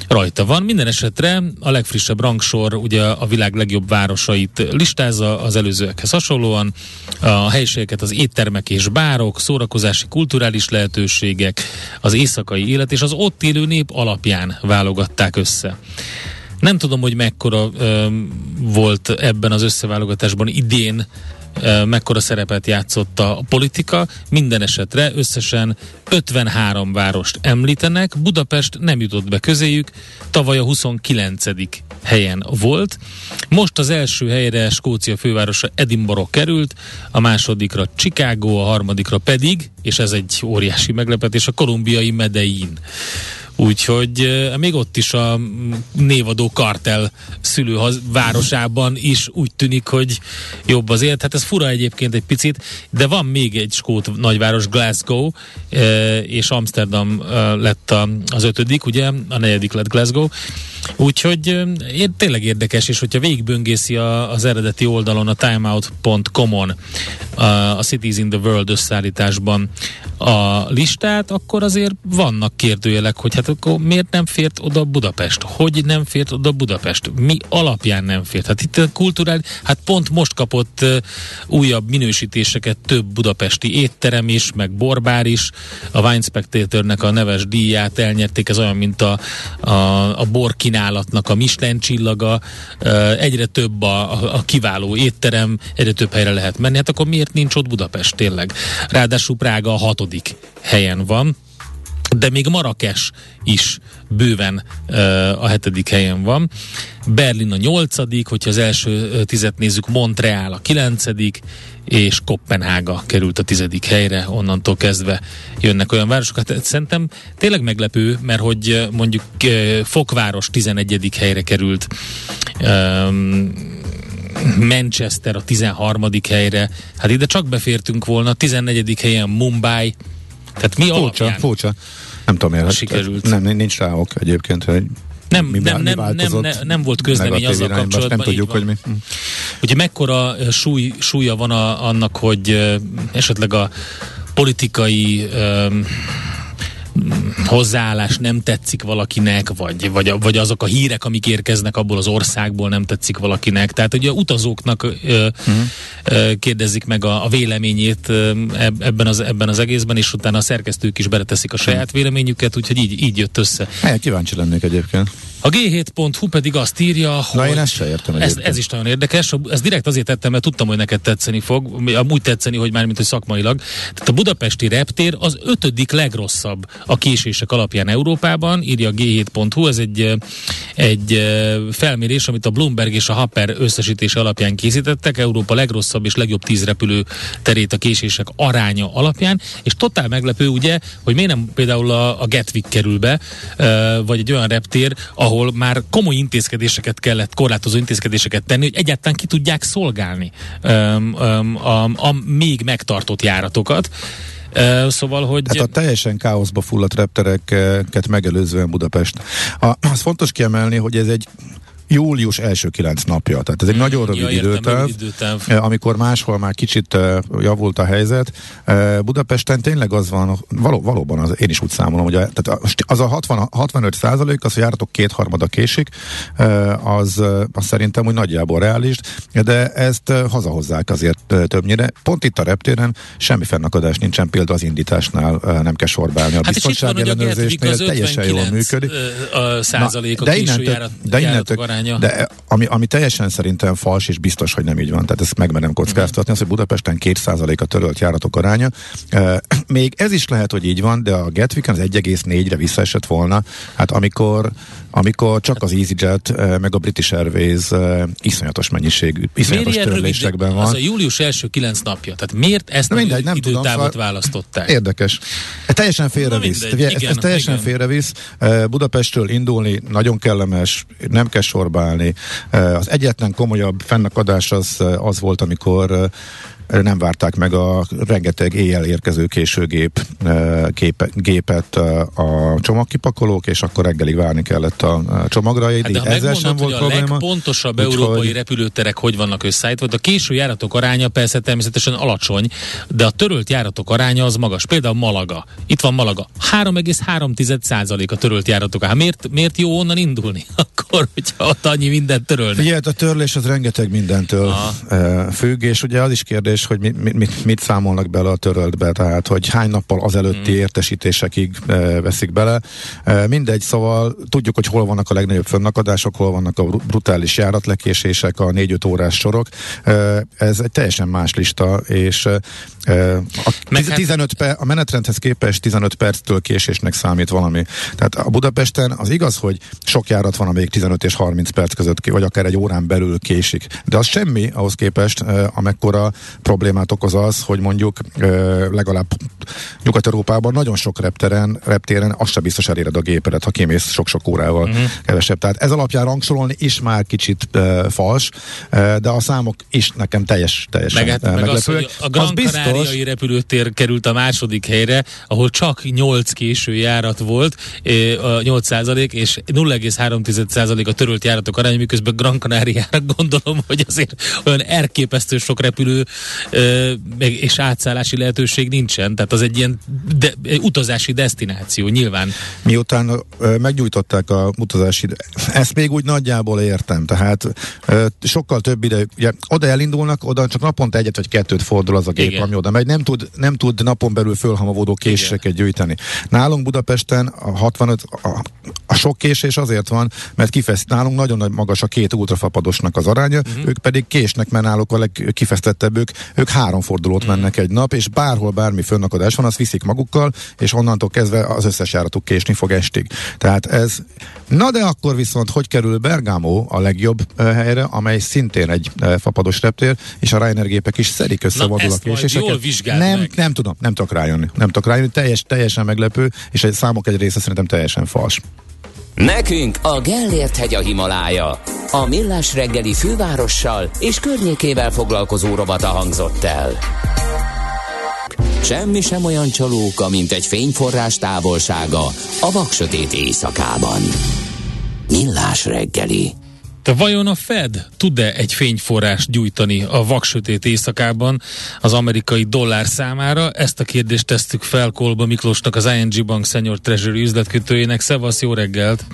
rajta van. Minden esetre a legfrissebb rangsor ugye a világ legjobb városait listázza az előzőekhez hasonlóan. A helyiségeket az éttermek és bárok, szórakozási kulturális lehetőségek, az éjszakai élet és az ott élő nép alapján válogatták össze. Nem tudom, hogy mekkora ö, volt ebben az összeválogatásban idén mekkora szerepet játszott a politika. Minden esetre összesen 53 várost említenek, Budapest nem jutott be közéjük, tavaly a 29. helyen volt. Most az első helyre Skócia fővárosa Edinburgh került, a másodikra Chicago, a harmadikra pedig, és ez egy óriási meglepetés, a kolumbiai Medellin. Úgyhogy uh, még ott is a névadó kartel szülőhaz városában is úgy tűnik, hogy jobb az élet. Hát ez fura egyébként egy picit, de van még egy skót nagyváros, Glasgow, uh, és Amsterdam uh, lett az ötödik, ugye, a negyedik lett Glasgow Úgyhogy tényleg érdekes, és hogyha végigböngészi az eredeti oldalon, a timeout.com-on a Cities in the World összeállításban a listát, akkor azért vannak kérdőjelek, hogy hát akkor miért nem fért oda Budapest? Hogy nem fért oda Budapest? Mi alapján nem fért? Hát itt a kulturális, hát pont most kapott újabb minősítéseket több budapesti étterem is, meg borbár is. A Wine Spectatornek a neves díját elnyerték, ez olyan, mint a, a, a bor kínálatnak a Michelin csillaga. Egyre több a, a kiváló étterem, egyre több helyre lehet menni. Hát akkor miért nincs ott Budapest tényleg? Ráadásul Prága a hatodik helyen van de még Marrakes is bőven uh, a hetedik helyen van. Berlin a nyolcadik, hogyha az első tizet nézzük, Montreal a kilencedik, és Kopenhága került a tizedik helyre, onnantól kezdve jönnek olyan városok. Hát szerintem tényleg meglepő, mert hogy uh, mondjuk uh, Fokváros 11. helyre került, um, Manchester a 13. helyre, hát ide csak befértünk volna, a 14. helyen Mumbai, tehát mi Furcsa, alapján furcsa. Nem tudom, miért. sikerült? Nem, nincs rá ok egyébként, hogy Nem, mi, nem, mi nem, nem, nem, nem volt közlemény azzal kapcsolatban. Nem tudjuk, hogy mi. Ugye mekkora ö, súly, súlya van a, annak, hogy ö, esetleg a politikai ö, hozzáállás nem tetszik valakinek, vagy, vagy, vagy azok a hírek, amik érkeznek abból az országból nem tetszik valakinek. Tehát ugye utazóknak ö, uh-huh. ö, kérdezik meg a, a véleményét ö, ebben, az, ebben az egészben, és utána a szerkesztők is beleteszik a saját véleményüket, úgyhogy így, így jött össze. Hát, kíváncsi lennék egyébként. A G7.hu pedig azt írja, Na, hogy... én ezt értem ez, ez is nagyon érdekes. Ez direkt azért tettem, mert tudtam, hogy neked tetszeni fog. Amúgy tetszeni, hogy már mint hogy szakmailag. Tehát a budapesti reptér az ötödik legrosszabb a késések alapján Európában, írja a G7.hu. Ez egy, eh, egy eh, felmérés, amit a Bloomberg és a Happer összesítése alapján készítettek. Európa legrosszabb és legjobb tíz repülő terét a késések aránya alapján. És totál meglepő ugye, hogy miért nem például a, a Gatwick kerül be, eh, vagy egy olyan reptér, ahol már komoly intézkedéseket kellett, korlátozó intézkedéseket tenni, hogy egyáltalán ki tudják szolgálni öm, öm, a, a még megtartott járatokat. Ö, szóval, hogy... Hát a teljesen káoszba fulladt reptereket megelőzően Budapest. A, az fontos kiemelni, hogy ez egy július első kilenc napja. Tehát ez egy nagyon rövid ja, időtáv, eh, amikor máshol már kicsit eh, javult a helyzet. Eh, Budapesten tényleg az van, való, valóban az, én is úgy számolom, hogy a, tehát az a 60, 65 százalék, az a járatok kétharmada késik, az, az szerintem úgy nagyjából reális, de ezt hazahozzák azért többnyire. Pont itt a reptéren semmi fennakadás nincsen, például az indításnál nem kell sorbálni. A Hát hogy biztonság az teljesen jól 59 működik. a százalék a de innentől, de innentől, aránya. de ami, ami teljesen szerintem fals, és biztos, hogy nem így van, tehát ezt megmerem kockáztatni, az, hogy Budapesten 2% a törölt járatok aránya. E, még ez is lehet, hogy így van, de a Gatwicken az 1,4-re visszaesett volna, hát amikor amikor csak az EasyJet, meg a British Airways iszonyatos mennyiségű, iszonyatos rövid? törlésekben Az van. a július első kilenc napja. Tehát miért ezt Na mindegy, nem tudom, időtávot szóval- választották? Érdekes. Ez teljesen félrevisz. ez, ez teljesen félrevisz. Budapestről indulni nagyon kellemes, nem kell sorbálni. Eh, Az egyetlen komolyabb fennakadás az, eh, az volt, amikor eh, nem várták meg a rengeteg éjjel érkező későgép képe, gépet a csomagkipakolók, és akkor reggelig várni kellett a csomagra. Hát de ha ezzel sem volt hogy a probléma. legpontosabb Úgyhogy- európai repülőterek hogy vannak összeállítva, de a késő járatok aránya persze természetesen alacsony, de a törölt járatok aránya az magas. Például Malaga. Itt van Malaga. 3,3% a törölt járatok. Hát miért, miért jó onnan indulni? Akkor, hogyha ott annyi mindent törölnek. Figyelj, hát a törlés az rengeteg mindentől Aha. uh, függ, és ugye az is kérdés, hogy mit, mit, mit, számolnak bele a töröltbe, tehát hogy hány nappal az előtti Hmm. értesítésekig uh, veszik bele. Uh, mindegy, szóval tudjuk, hogy hol vannak a legnagyobb fönnakadások, hol vannak a bru- brutális járatlekésések, a 4-5 órás sorok. Ez egy teljesen más lista, és a, Meg tiz- hát- 15 per, a menetrendhez képest 15 perctől késésnek számít valami. Tehát a Budapesten az igaz, hogy sok járat van, amelyik 15 és 30 perc között, vagy akár egy órán belül késik. De az semmi ahhoz képest, amekkora problémát okoz az, hogy mondjuk legalább Nyugat-Európában nagyon sok repteren, reptéren azt sem biztos eléred a gépedet, ha kimész sok-sok órával uh-huh. kevesebb. Tehát ez alapján rangsorolni is már kicsit uh, fals, uh, de a számok is nekem teljes, teljesen Meg, hát, eh, meg az, hogy a Gran Canaria repülőtér került a második helyre, ahol csak 8 késő járat volt, a 8 százalék, és 0,3 százalék a törölt járatok aránya, miközben Gran Canaria-ra gondolom, hogy azért olyan elképesztő sok repülő ö, és átszállási lehetőség nincsen, tehát az egy ilyen de, utazási destináció nyilván. Miután ö, meggyújtották a utazási, ezt még úgy nagyjából értem, tehát ö, sokkal több ide, ugye oda elindulnak, oda csak naponta egyet vagy kettőt fordul az a gép, Igen. ami oda megy, nem tud, nem tud napon belül fölhamavódó késeket gyűjteni. Nálunk Budapesten a 65, a, a sok késés azért van, mert kifeszt, nálunk nagyon nagy magas a két ultrafapadosnak az aránya, uh-huh. ők pedig késnek, mert náluk a legkifesztettebbük, ők három fordulót uh-huh. mennek egy nap, és bárhol bármi fönnakadás van, azt viszik magukkal, és onnantól kezdve az összes járatuk késni fog estig. Tehát ez, na de akkor viszont hogy kerül Bergamo a legjobb helyre, amely szintén egy fapados reptér, és a Ryanair gépek is szedik össze a késéseket. Nem, meg. nem tudom, nem tudok rájönni. Nem tudok rájönni, teljes, teljesen meglepő, és egy számok egy része szerintem teljesen fals. Nekünk a Gellért hegy a Himalája. A Millás reggeli fővárossal és környékével foglalkozó robata hangzott el. Semmi sem olyan csalóka, mint egy fényforrás távolsága a vaksötét éjszakában. Millás reggeli. De vajon a Fed tud-e egy fényforrás gyújtani a vaksötét éjszakában az amerikai dollár számára? Ezt a kérdést tesztük fel Kolba Miklósnak, az ING Bank Senior Treasury üzletkötőjének. Szevasz, jó reggelt!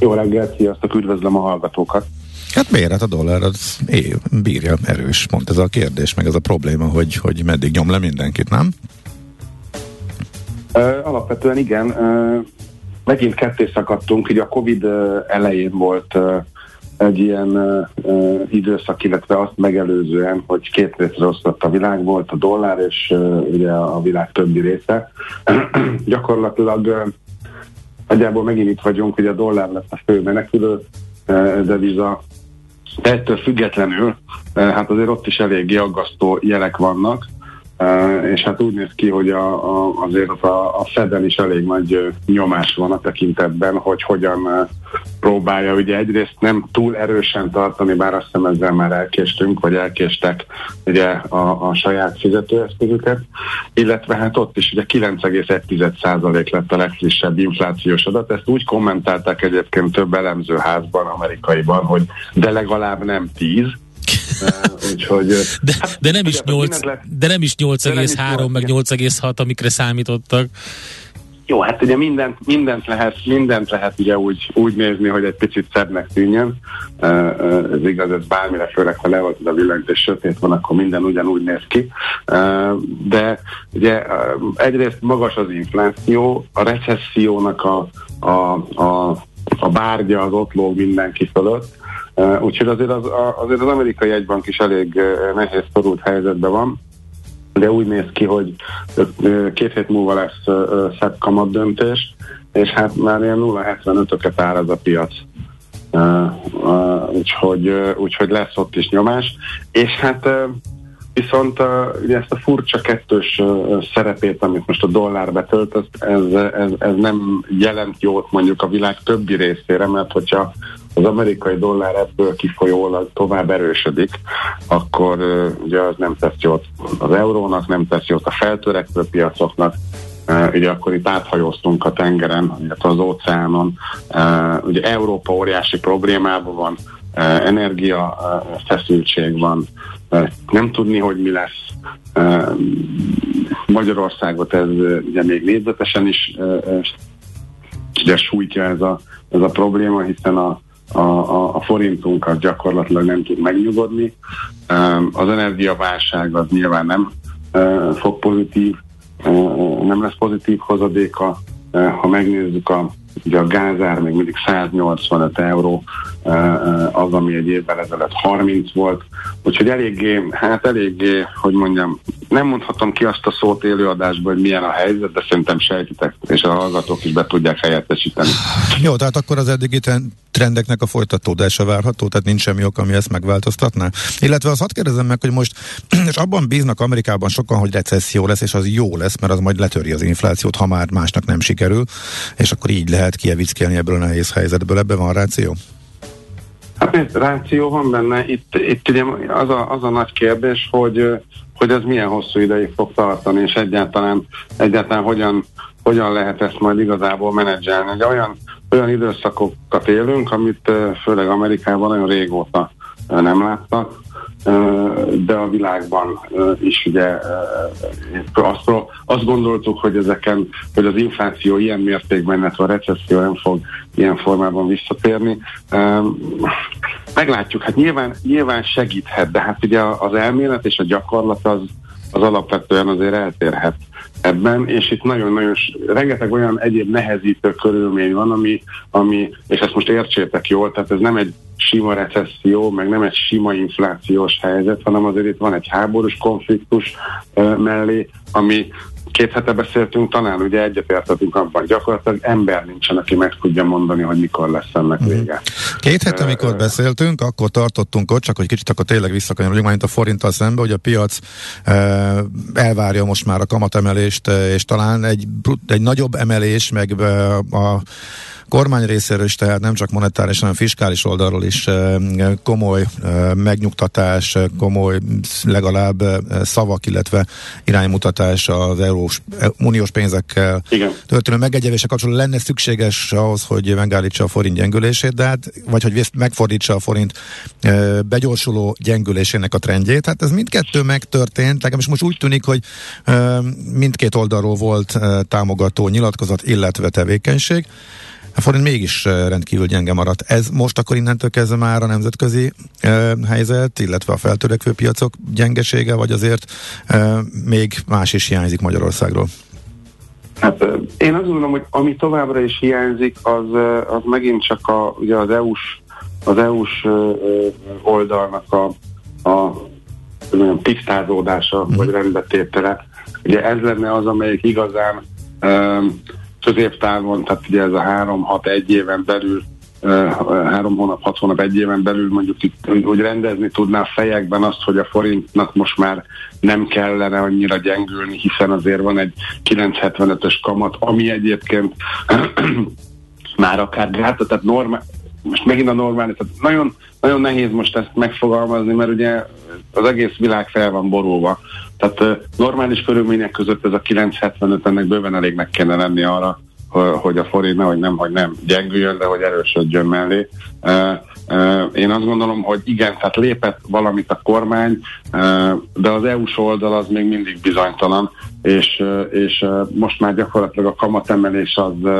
Jó reggelt, sziasztok, üdvözlöm a hallgatókat! Hát miért? Hát a dollár az é, bírja erős, pont ez a kérdés, meg ez a probléma, hogy, hogy meddig nyom le mindenkit, nem? Uh, alapvetően igen. Uh, megint ketté szakadtunk, ugye a Covid elején volt uh, egy ilyen uh, időszak, illetve azt megelőzően, hogy két részre osztott a világ, volt a dollár és uh, ugye a világ többi része. Gyakorlatilag uh, nagyjából megint itt vagyunk, hogy a dollár lesz a fő menekülő uh, deviza, de ettől függetlenül, uh, hát azért ott is eléggé aggasztó jelek vannak, és hát úgy néz ki, hogy a, a, azért a, a Feden is elég nagy nyomás van a tekintetben, hogy hogyan próbálja ugye egyrészt nem túl erősen tartani, bár azt hiszem ezzel már elkéstünk, vagy elkéstek ugye a, a saját fizetőeszközüket, illetve hát ott is ugye 9,1% lett a legfrissebb inflációs adat, ezt úgy kommentálták egyébként több elemzőházban, amerikaiban, hogy de legalább nem 10, Úgyhogy, de, hát, de nem is 8, de nem is 8,3 meg 8,6, amikre számítottak. Jó, hát ugye mindent, mindent lehet, mindent lehet ugye úgy, úgy nézni, hogy egy picit szebbnek tűnjön. Ez igaz, ez bármire, főleg ha leoltod a villanyt és sötét van, akkor minden ugyanúgy néz ki. De ugye egyrészt magas az infláció, a recessziónak a, a, a, a bárgya az ott lóg mindenki fölött, Úgyhogy azért az, azért az amerikai egybank is elég nehéz szorult helyzetben van, de úgy néz ki, hogy két hét múlva lesz szebb kamat döntés, és hát már ilyen 0,75-öket áraz a piac. Úgyhogy, úgyhogy lesz ott is nyomás. És hát Viszont uh, ugye ezt a furcsa kettős szerepét, amit most a dollár betölt, ez, ez, ez nem jelent jót mondjuk a világ többi részére, mert hogyha az amerikai dollár ebből kifolyólag tovább erősödik, akkor ugye az nem tesz jót az eurónak, nem tesz jót a feltörekvő piacoknak, ugye akkor itt áthajóztunk a tengeren, illetve az óceánon. Ugye Európa óriási problémában van, energia feszültség van, nem tudni, hogy mi lesz. Magyarországot ez ugye még négyzetesen is ugye sújtja ez a, ez a probléma, hiszen a, a, a forintunkat gyakorlatilag nem tud megnyugodni. Az energiaválság az nyilván nem fog pozitív, nem lesz pozitív hozadéka. Ha megnézzük a Ugye a gázár még mindig 185 euró, az, ami egy évvel ezelőtt 30 volt. Úgyhogy eléggé, hát eléggé, hogy mondjam, nem mondhatom ki azt a szót élőadásban, hogy milyen a helyzet, de szerintem sejtitek, és a hallgatók is be tudják helyettesíteni. Jó, tehát akkor az eddigi trendeknek a folytatódása várható, tehát nincs semmi ok, ami ezt megváltoztatná. Illetve azt hadd kérdezem meg, hogy most, és abban bíznak Amerikában sokan, hogy recesszió lesz, és az jó lesz, mert az majd letöri az inflációt, ha már másnak nem sikerül, és akkor így lehet kievickelni ebből a nehéz helyzetből. Ebben van ráció? Hát ráció van benne. Itt, itt ugye az a, az a nagy kérdés, hogy, hogy ez milyen hosszú ideig fog tartani, és egyáltalán, egyáltalán hogyan, hogyan lehet ezt majd igazából menedzselni. Ugye olyan olyan időszakokat élünk, amit főleg Amerikában nagyon régóta nem láttak, de a világban is ugye azt, azt gondoltuk, hogy ezeken, hogy az infláció ilyen mértékben, illetve a recesszió nem fog ilyen formában visszatérni. Meglátjuk, hát nyilván, nyilván segíthet, de hát ugye az elmélet és a gyakorlat az, az alapvetően azért eltérhet ebben, és itt nagyon-nagyon rengeteg olyan egyéb nehezítő körülmény van, ami, ami, és ezt most értsétek jól, tehát ez nem egy sima recesszió, meg nem egy sima inflációs helyzet, hanem azért itt van egy háborús konfliktus mellé, ami két hete beszéltünk, talán ugye egyetértettünk abban, gyakorlatilag ember nincsen, aki meg tudja mondani, hogy mikor lesz ennek mhm. vége. Két hete, amikor beszéltünk, akkor tartottunk ott, csak hogy kicsit akkor tényleg visszakanyarodjunk majd a forinttal szembe, hogy a piac elvárja most már a kamatemelést, és talán egy, egy nagyobb emelés, meg a kormány részéről is, tehát nem csak monetáris, hanem fiskális oldalról is komoly megnyugtatás, komoly legalább szavak, illetve iránymutatás az eurós, uniós pénzekkel Igen. történő megegyevése kapcsolatban lenne szükséges ahhoz, hogy megállítsa a forint gyengülését, de hát, vagy hogy megfordítsa a forint begyorsuló gyengülésének a trendjét. Hát ez mindkettő megtörtént, legalábbis most úgy tűnik, hogy mindkét oldalról volt támogató nyilatkozat, illetve tevékenység a forint mégis rendkívül gyenge maradt. Ez most akkor innentől kezdve már a nemzetközi e, helyzet, illetve a feltörekvő piacok gyengesége, vagy azért e, még más is hiányzik Magyarországról? Hát én azt gondolom, hogy ami továbbra is hiányzik, az, az megint csak a, ugye az EU-s, az EU-s oldalnak a, a mondjam, tisztázódása, mm. vagy rendbetétele. Ugye ez lenne az, amelyik igazán középtávon, tehát ugye ez a három-hat egy éven belül három hónap, hat hónap, egy éven belül mondjuk itt úgy rendezni tudná a fejekben azt, hogy a forintnak most már nem kellene annyira gyengülni, hiszen azért van egy 975-ös kamat, ami egyébként már akár gáta, tehát normál, most megint a normális, tehát nagyon, nagyon nehéz most ezt megfogalmazni, mert ugye az egész világ fel van borulva. Tehát normális körülmények között ez a 975 ennek bőven elégnek kéne lenni arra, hogy a forint nehogy nem, hogy nem gyengüljön, de hogy erősödjön mellé. Én azt gondolom, hogy igen, tehát lépett valamit a kormány, de az EU-s oldal az még mindig bizonytalan, és, és most már gyakorlatilag a kamatemelés az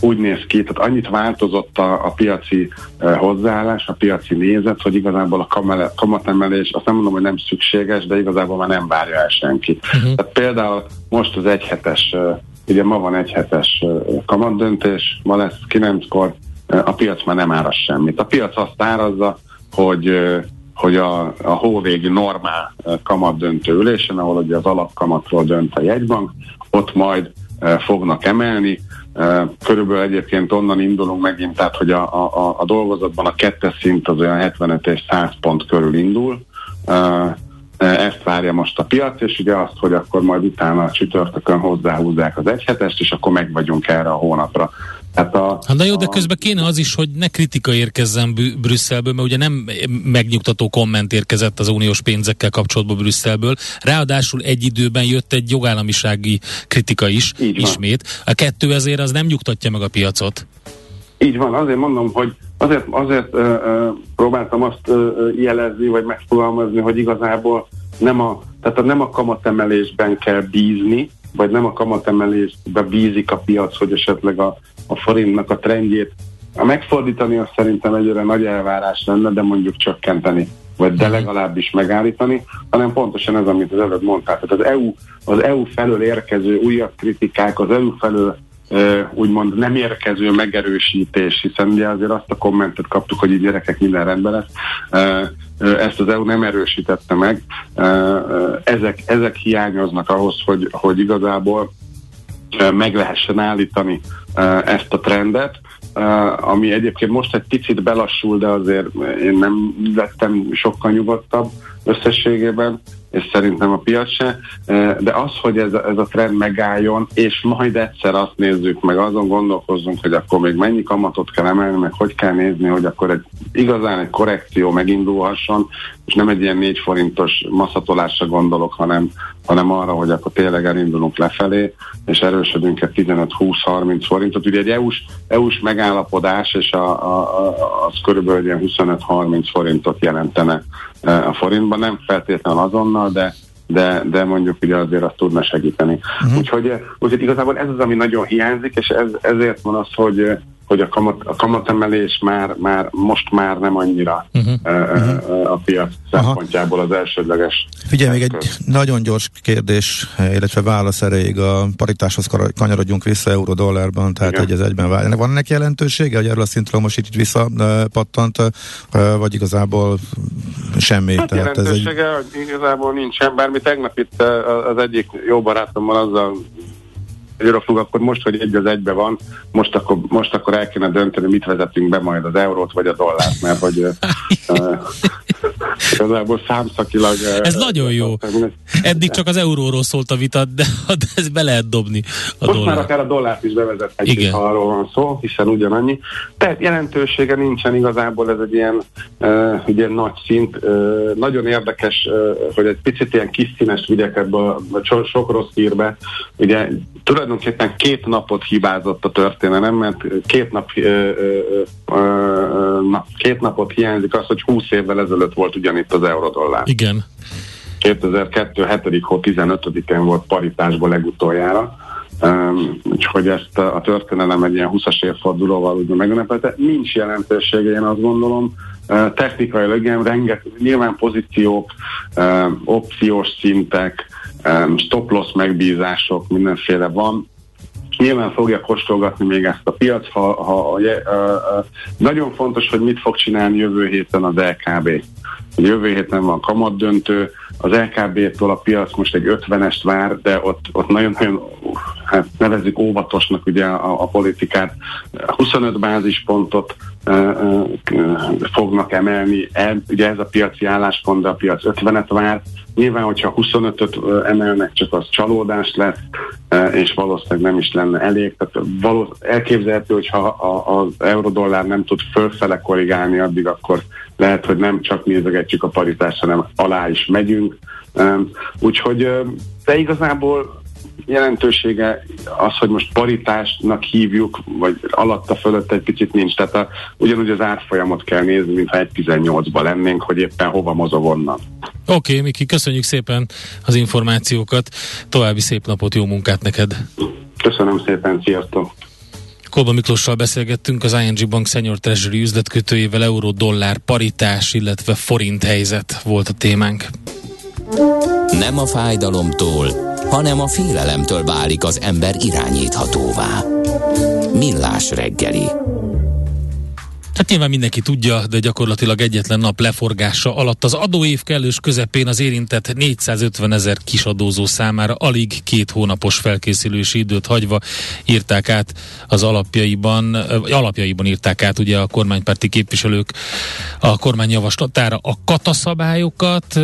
úgy néz ki, tehát annyit változott a, a piaci uh, hozzáállás, a piaci nézet, hogy igazából a kamele, kamatemelés, azt nem mondom, hogy nem szükséges, de igazából már nem várja el senki. Uh-huh. Tehát például most az egyhetes, uh, ugye ma van egyhetes uh, kamatdöntés, ma lesz kilenckor, uh, a piac már nem áraz semmit. A piac azt árazza, hogy hogy a, a hóvégi normál kamatdöntő ülésen, ahol ugye az alapkamatról dönt a jegybank, ott majd fognak emelni, Körülbelül egyébként onnan indulunk megint, tehát hogy a, a, a dolgozatban a kettes szint az olyan 75 és 100 pont körül indul. Ezt várja most a piac, és ugye azt, hogy akkor majd utána a csütörtökön hozzáhúzzák az egyhetest, és akkor meg vagyunk erre a hónapra. Hát a, hát na jó, de közben kéne az is, hogy ne kritika érkezzen Brüsszelből, mert ugye nem megnyugtató komment érkezett az uniós pénzekkel kapcsolatban Brüsszelből. Ráadásul egy időben jött egy jogállamisági kritika is, Így ismét. Van. A kettő ezért az nem nyugtatja meg a piacot. Így van, azért mondom, hogy azért, azért uh, uh, próbáltam azt uh, jelezni, vagy megfogalmazni, hogy igazából nem a, tehát nem a kamatemelésben kell bízni, vagy nem a kamatemelésbe bízik a piac, hogy esetleg a, a forintnak a trendjét. A megfordítani azt szerintem egyre nagy elvárás lenne, de mondjuk csökkenteni, vagy de legalábbis megállítani, hanem pontosan ez, amit az előbb mondtál. Tehát az EU, az EU felől érkező újabb kritikák, az EU felől úgymond nem érkező megerősítés, hiszen ugye azért azt a kommentet kaptuk, hogy így gyerekek minden rendben lesz. Ezt az EU nem erősítette meg. Ezek, ezek hiányoznak ahhoz, hogy, hogy igazából meg lehessen állítani ezt a trendet, ami egyébként most egy picit belassul, de azért én nem lettem sokkal nyugodtabb összességében, és szerintem a piac se, de az, hogy ez, ez a trend megálljon, és majd egyszer azt nézzük meg, azon gondolkozzunk, hogy akkor még mennyi kamatot kell emelni, meg hogy kell nézni, hogy akkor egy, igazán egy korrekció megindulhasson, és nem egy ilyen négy forintos maszatolásra gondolok, hanem, hanem arra, hogy akkor tényleg elindulunk lefelé, és erősödünk egy 15-20-30 forintot. Ugye egy EU-s, EU-s megállapodás, és a, a, a, az körülbelül ilyen 25-30 forintot jelentene a forintban, nem feltétlenül azonnal, de de, de mondjuk ugye azért azt tudna segíteni. Uh-huh. Úgyhogy, úgyhogy igazából ez az, ami nagyon hiányzik, és ez, ezért van az, hogy hogy a, kamat, a kamatemelés már, már most már nem annyira uh-huh. uh, a piac szempontjából az elsődleges. Figyelj, még egy nagyon gyors kérdés, illetve válasz erejéig a paritáshoz kanyarodjunk vissza euró-dollárban, tehát Igen. egy az egyben vár. Van ennek jelentősége, hogy erről a szintről most itt visszapattant, vagy igazából semmi? Hát tehát jelentősége ez egy... igazából nincsen, bármi tegnap itt az egyik jó barátommal azzal Euroflug, akkor most, hogy egy az egybe van, most akkor, most akkor el kéne dönteni, mit vezetünk be majd az eurót vagy a dollárt, mert hogy igazából számszakilag... Ez nagyon jó. Eddig csak az euróról szólt a vita, de, de ez be lehet dobni a Most dollár. már akár a dollárt is bevezethetjük, ha arról van szó, hiszen ugyanannyi. Tehát jelentősége nincsen igazából, ez egy ilyen, uh, ugye nagy szint. Uh, nagyon érdekes, uh, hogy egy picit ilyen kis színes vigyek ebbe a, a sok rossz hírbe. Ugye tulajdonképpen két napot hibázott a történelem, mert két, nap, ö, ö, ö, na, két napot hiányzik az, hogy 20 évvel ezelőtt volt ugyanitt az eurodollár. Igen. 2002. 7. hó 15-én volt paritásból legutoljára. Um, úgyhogy ezt a, a történelem egy ilyen 20-as évfordulóval úgy megünnepelte. Nincs jelentősége, én azt gondolom. Uh, technikailag igen, rengeteg, nyilván pozíciók, uh, opciós szintek, stop loss megbízások, mindenféle van. Nyilván fogja kóstolgatni még ezt a piac, ha, ha ha, nagyon fontos, hogy mit fog csinálni jövő héten az LKB. Jövő héten van kamatdöntő, az LKB-tól a piac most egy 50-est vár, de ott, ott nagyon-nagyon, hát nevezzük óvatosnak ugye a, a politikát, 25 bázispontot fognak emelni, el, ugye ez a piaci álláspont, de a piac 50-et vár, Nyilván, hogyha 25-öt emelnek, csak az csalódás lesz, és valószínűleg nem is lenne elég. Tehát való, elképzelhető, hogyha az eurodollár nem tud fölfele korrigálni, addig akkor lehet, hogy nem csak nézegetjük a paritást, hanem alá is megyünk. Úgyhogy de igazából jelentősége az, hogy most paritásnak hívjuk, vagy alatta fölött egy picit nincs. Tehát a, ugyanúgy az árfolyamot kell nézni, mintha 1.18-ba lennénk, hogy éppen hova mozog onnan. Oké, okay, Miki, köszönjük szépen az információkat. További szép napot, jó munkát neked! Köszönöm szépen, sziasztok! Kolba Miklossal beszélgettünk az ING Bank Senior Treasury üzletkötőjével euró-dollár paritás, illetve forint helyzet volt a témánk. Nem a fájdalomtól, hanem a félelemtől válik az ember irányíthatóvá. Millás reggeli. Hát nyilván mindenki tudja, de gyakorlatilag egyetlen nap leforgása alatt az adóév kellős közepén az érintett 450 ezer kisadózó számára alig két hónapos felkészülési időt hagyva írták át az alapjaiban, alapjaiban írták át ugye a kormánypárti képviselők a kormány javaslatára a kataszabályokat.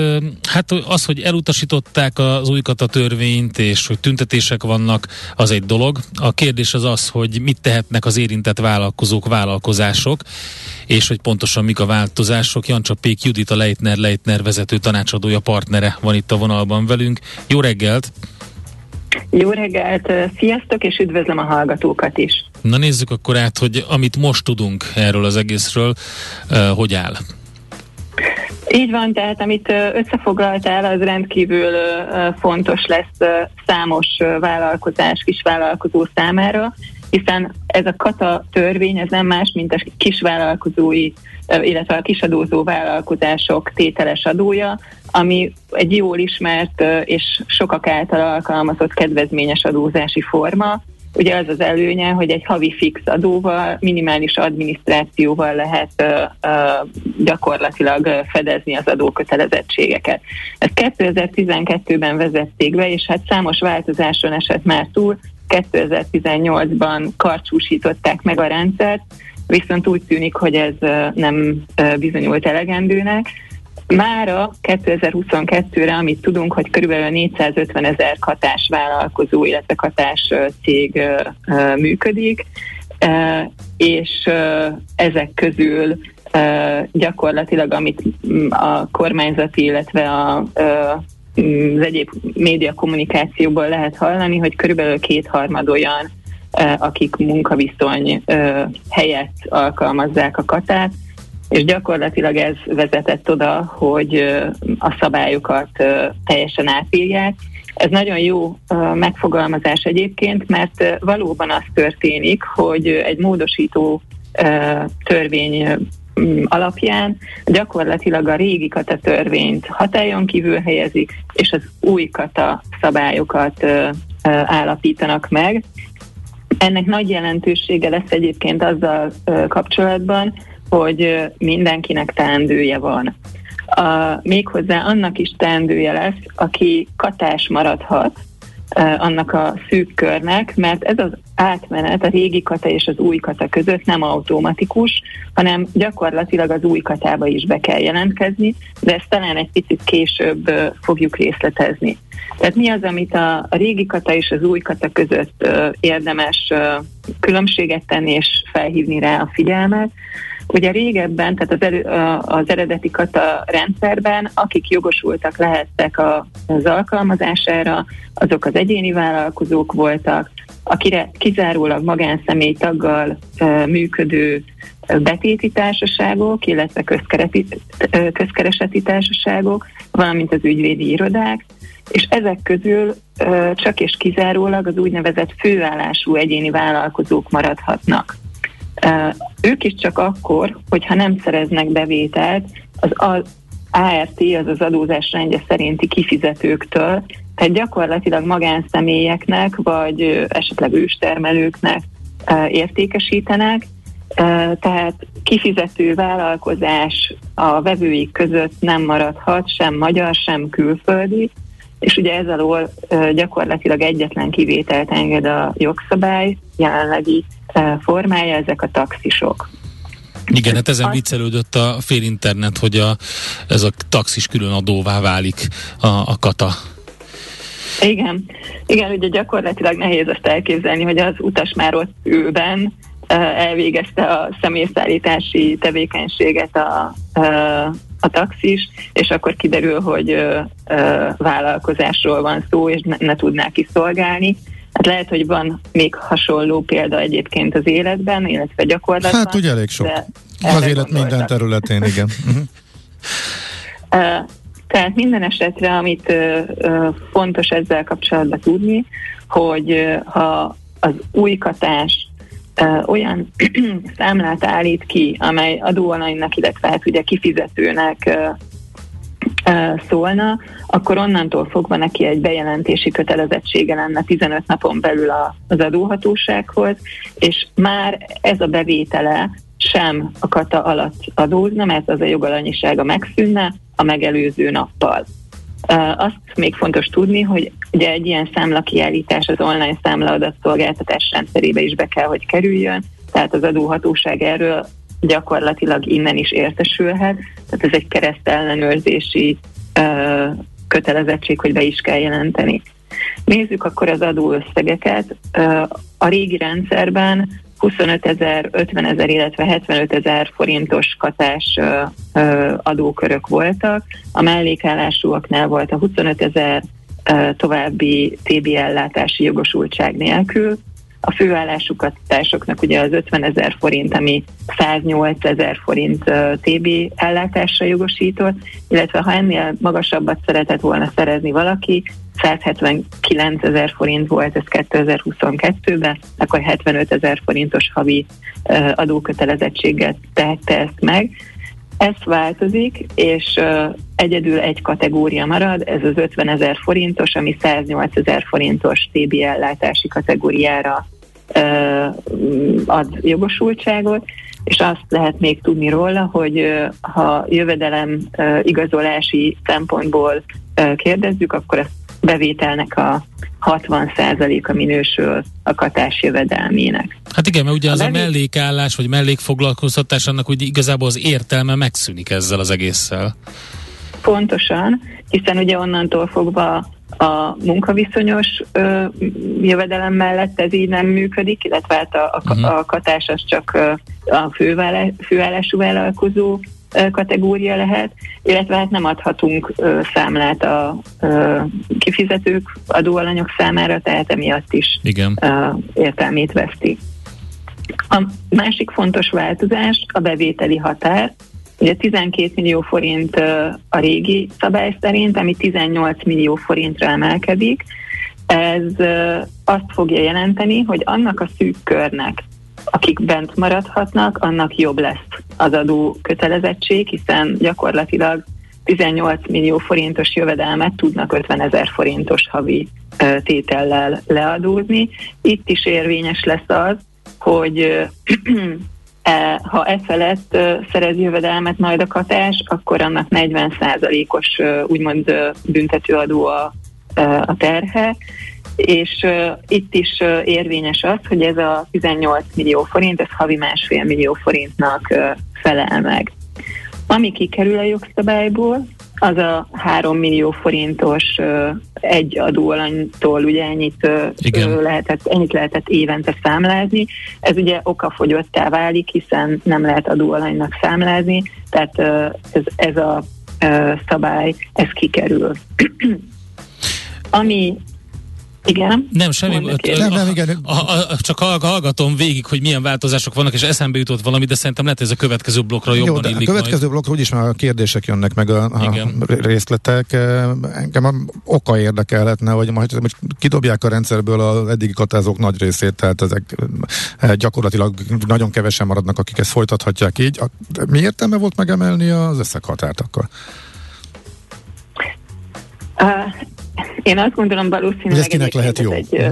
Hát az, hogy elutasították az új katatörvényt, és hogy tüntetések vannak, az egy dolog. A kérdés az az, hogy mit tehetnek az érintett vállalkozók, vállalkozások, és hogy pontosan mik a változások. Jancsa Pék Judit, a Leitner Leitner vezető tanácsadója, partnere van itt a vonalban velünk. Jó reggelt! Jó reggelt, sziasztok, és üdvözlöm a hallgatókat is. Na nézzük akkor át, hogy amit most tudunk erről az egészről, hogy áll. Így van, tehát amit összefoglaltál, az rendkívül fontos lesz számos vállalkozás, kisvállalkozó számára, hiszen ez a kata törvény, ez nem más, mint a kisvállalkozói, illetve a kisadózó vállalkozások tételes adója, ami egy jól ismert és sokak által alkalmazott kedvezményes adózási forma. Ugye az az előnye, hogy egy havi fix adóval, minimális adminisztrációval lehet uh, uh, gyakorlatilag fedezni az adókötelezettségeket. Ezt 2012-ben vezették be, és hát számos változáson esett már túl, 2018-ban karcsúsították meg a rendszert, viszont úgy tűnik, hogy ez nem bizonyult elegendőnek. Mára 2022-re, amit tudunk, hogy körülbelül 450 ezer katás vállalkozó, illetve katás cég működik, és ezek közül gyakorlatilag, amit a kormányzati, illetve a az egyéb média kommunikációból lehet hallani, hogy körülbelül kétharmad olyan, akik munkaviszony helyett alkalmazzák a katát, és gyakorlatilag ez vezetett oda, hogy a szabályokat teljesen átírják. Ez nagyon jó megfogalmazás egyébként, mert valóban az történik, hogy egy módosító törvény alapján gyakorlatilag a régi kata törvényt hatályon kívül helyezik, és az új kata szabályokat állapítanak meg. Ennek nagy jelentősége lesz egyébként azzal kapcsolatban, hogy mindenkinek teendője van. A, méghozzá annak is teendője lesz, aki katás maradhat, annak a szűk körnek, mert ez az átmenet a régi kata és az új kata között nem automatikus, hanem gyakorlatilag az új katába is be kell jelentkezni, de ezt talán egy picit később fogjuk részletezni. Tehát mi az, amit a, régi kata és az új kata között érdemes különbséget tenni és felhívni rá a figyelmet? Ugye régebben, tehát az, elő, az eredeti kata rendszerben, akik jogosultak lehettek az alkalmazására, azok az egyéni vállalkozók voltak, akire kizárólag magánszemély taggal működő betéti társaságok, illetve közkereseti társaságok, valamint az ügyvédi irodák, és ezek közül csak és kizárólag az úgynevezett főállású egyéni vállalkozók maradhatnak. Ők is csak akkor, hogyha nem szereznek bevételt, az ART, az az adózás rendje szerinti kifizetőktől, tehát gyakorlatilag magánszemélyeknek, vagy esetleg őstermelőknek értékesítenek, tehát kifizető vállalkozás a vevőik között nem maradhat, sem magyar, sem külföldi, és ugye ez alól gyakorlatilag egyetlen kivételt enged a jogszabály jelenlegi formája, ezek a taxisok. Igen, hát ezen viccelődött a fél internet, hogy a, ez a taxis külön adóvá válik a, a kata. Igen, igen, ugye gyakorlatilag nehéz azt elképzelni, hogy az utas már ott ülben elvégezte a személyszállítási tevékenységet a, a taxis, és akkor kiderül, hogy vállalkozásról van szó, és ne, ne tudná kiszolgálni. Hát lehet, hogy van még hasonló példa egyébként az életben, illetve gyakorlatban. Hát ugye elég sok. Az élet minden területén, igen. Uh-huh. Tehát minden esetre, amit fontos ezzel kapcsolatban tudni, hogy ha az új katás olyan számlát állít ki, amely adóalanynak, illetve hát ugye kifizetőnek szólna, akkor onnantól fogva neki egy bejelentési kötelezettsége lenne 15 napon belül az adóhatósághoz, és már ez a bevétele sem a kata alatt adózna, mert az a jogalanyisága megszűnne a megelőző nappal. Azt még fontos tudni, hogy ugye egy ilyen számlakiállítás az online számlaadatszolgáltatás rendszerébe is be kell, hogy kerüljön, tehát az adóhatóság erről gyakorlatilag innen is értesülhet, tehát ez egy keresztellenőrzési kötelezettség, hogy be is kell jelenteni. Nézzük akkor az adóösszegeket. A régi rendszerben 25 ezer, 50 ezer, illetve 75 ezer forintos katás adókörök voltak. A mellékállásúaknál volt a 25 ezer további TB ellátási jogosultság nélkül, a főállású társoknak ugye az 50 ezer forint, ami 108 ezer forint TB ellátásra jogosított, illetve ha ennél magasabbat szeretett volna szerezni valaki, 179 ezer forint volt ez 2022-ben, akkor 75 ezer forintos havi adókötelezettséget tehette ezt meg. Ez változik, és egyedül egy kategória marad, ez az 50 ezer forintos, ami 108 ezer forintos TB ellátási kategóriára ad jogosultságot, és azt lehet még tudni róla, hogy ha jövedelem igazolási szempontból kérdezzük, akkor a bevételnek a 60%-a minősül a katás jövedelmének. Hát igen, mert ugye az a, a mellékállás, vagy mellékfoglalkoztatás, annak ugye igazából az értelme megszűnik ezzel az egésszel. Pontosan, hiszen ugye onnantól fogva a munkaviszonyos ö, jövedelem mellett ez így nem működik, illetve hát a, a, uh-huh. a katás az csak a fővállású vállalkozó kategória lehet, illetve hát nem adhatunk számlát a kifizetők adóalanyok számára, tehát emiatt is Igen. értelmét veszti. A másik fontos változás a bevételi határ. Ugye 12 millió forint a régi szabály szerint, ami 18 millió forintra emelkedik. Ez azt fogja jelenteni, hogy annak a szűk körnek, akik bent maradhatnak, annak jobb lesz az adó kötelezettség, hiszen gyakorlatilag 18 millió forintos jövedelmet tudnak 50 ezer forintos havi tétellel leadózni. Itt is érvényes lesz az, hogy e, ha e felett szerez jövedelmet majd a katás, akkor annak 40%-os úgymond büntetőadó a, a terhe, és uh, itt is uh, érvényes az, hogy ez a 18 millió forint, ez havi másfél millió forintnak uh, felel meg. Ami kikerül a jogszabályból, az a 3 millió forintos uh, egy adóalanytól ugye ennyit, uh, lehetett, ennyit lehetett évente számlázni. Ez ugye okafogyottá válik, hiszen nem lehet adóalanynak számlázni, tehát uh, ez, ez a szabály, ez kikerül. Ami igen. Nem, semmi. Nem, nem, igen. A, a, a, csak hallgatom végig, hogy milyen változások vannak, és eszembe jutott valami, de szerintem lehet, ez a következő blokkra jobban Jó, de illik a következő majd. blokkra úgyis már a kérdések jönnek meg a, a részletek. Engem a oka érdekelhetne, hogy majd most kidobják a rendszerből az eddigi katázók nagy részét, tehát ezek gyakorlatilag nagyon kevesen maradnak, akik ezt folytathatják így. Mi értelme volt megemelni az összeghatárt akkor? Uh, én azt gondolom valószínűleg ez kinek lehet jó? egy uh,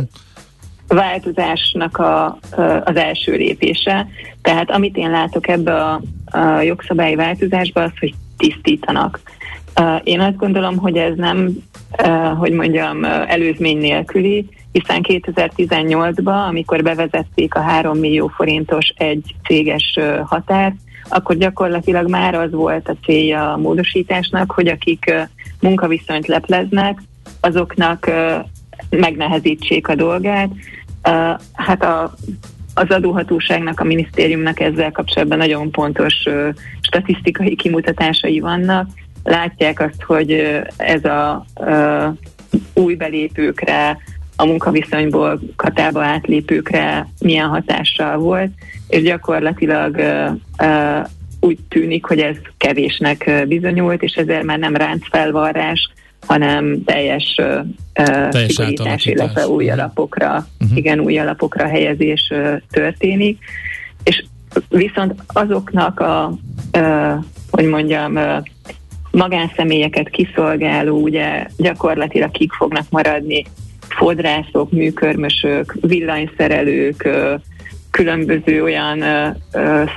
változásnak a, az első lépése. Tehát amit én látok ebbe a, a jogszabályi változásba, az, hogy tisztítanak. Én azt gondolom, hogy ez nem, hogy mondjam, előzmény nélküli, hiszen 2018-ban, amikor bevezették a 3 millió forintos egy céges határt, akkor gyakorlatilag már az volt a célja a módosításnak, hogy akik munkaviszonyt lepleznek, azoknak megnehezítsék a dolgát. Hát a, az adóhatóságnak, a minisztériumnak ezzel kapcsolatban nagyon pontos statisztikai kimutatásai vannak. Látják azt, hogy ez a új belépőkre, a munkaviszonyból katába átlépőkre milyen hatással volt, és gyakorlatilag úgy tűnik, hogy ez kevésnek bizonyult, és ezért már nem ráncfelvarrás, hanem teljes, teljes szigorítás, illetve új mhm. alapokra, uh-huh. igen, új alapokra helyezés történik. És viszont azoknak a, hogy mondjam, magánszemélyeket kiszolgáló, ugye gyakorlatilag kik fognak maradni, fodrászok, műkörmösök, villanyszerelők, különböző olyan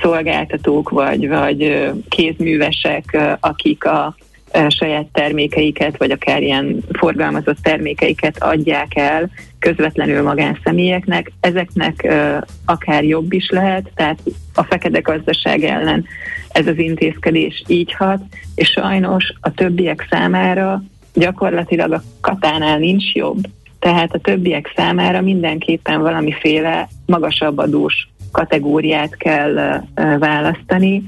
szolgáltatók vagy, vagy kézművesek, akik a saját termékeiket, vagy akár ilyen forgalmazott termékeiket adják el közvetlenül magánszemélyeknek, ezeknek akár jobb is lehet, tehát a fekete gazdaság ellen ez az intézkedés így hat, és sajnos a többiek számára gyakorlatilag a katánál nincs jobb, tehát a többiek számára mindenképpen valamiféle magasabb adós kategóriát kell választani,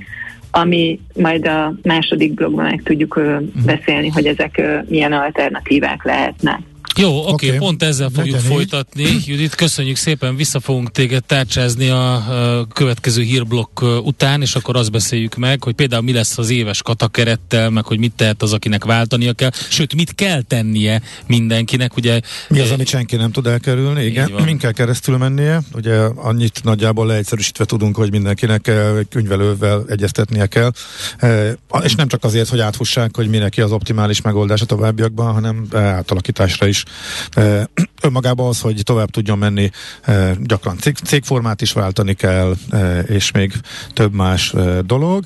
ami majd a második blogban meg tudjuk beszélni, hogy ezek milyen alternatívák lehetnek. Jó, oké, okay, okay. pont ezzel fogjuk Legyen folytatni. Így. Judit, köszönjük szépen, vissza fogunk téged tárcsázni a, a következő hírblokk után, és akkor azt beszéljük meg, hogy például mi lesz az éves katakerettel, meg hogy mit tehet az, akinek váltania kell, sőt, mit kell tennie mindenkinek, ugye. Mi az, amit senki nem tud elkerülni, igen, min kell keresztül mennie, ugye annyit nagyjából leegyszerűsítve tudunk, hogy mindenkinek könyvelővel egyeztetnie kell, és nem csak azért, hogy átfussák, hogy mi neki az optimális megoldás a továbbiakban, hanem átalakításra is önmagában az, hogy tovább tudjon menni, gyakran cég, cégformát is váltani kell, és még több más dolog.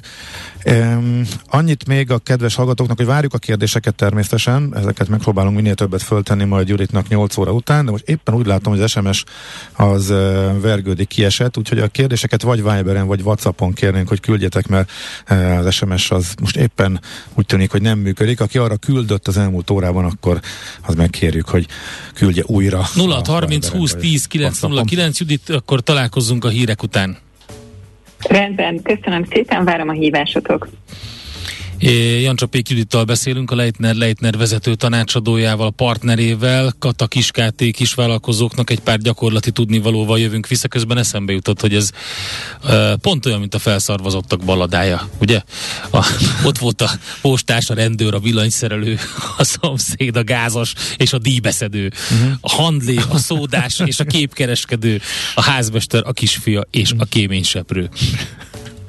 Um, annyit még a kedves hallgatóknak, hogy várjuk a kérdéseket természetesen, ezeket megpróbálunk minél többet föltenni majd Juritnak 8 óra után, de most éppen úgy látom, hogy az SMS az uh, vergődik kiesett, úgyhogy a kérdéseket vagy Viberen, vagy Whatsappon kérnénk, hogy küldjetek, mert uh, az SMS az most éppen úgy tűnik, hogy nem működik. Aki arra küldött az elmúlt órában, akkor az megkérjük, hogy küldje újra. 0 30 20 10 909 Judit, akkor találkozzunk a hírek után. Rendben, köszönöm szépen, várom a hívásotok. Jancsapék Judittal beszélünk, a Leitner Leitner vezető tanácsadójával, partnerével, Kata Kiskáté kisvállalkozóknak egy pár gyakorlati tudnivalóval jövünk vissza. Közben eszembe jutott, hogy ez uh, pont olyan, mint a felszarvazottak baladája, ugye? A, ott volt a postás, a rendőr, a villanyszerelő, a szomszéd, a gázas és a díjbeszedő, uh-huh. a handlé, a szódás és a képkereskedő, a házmester, a kisfia és a kéményseprő.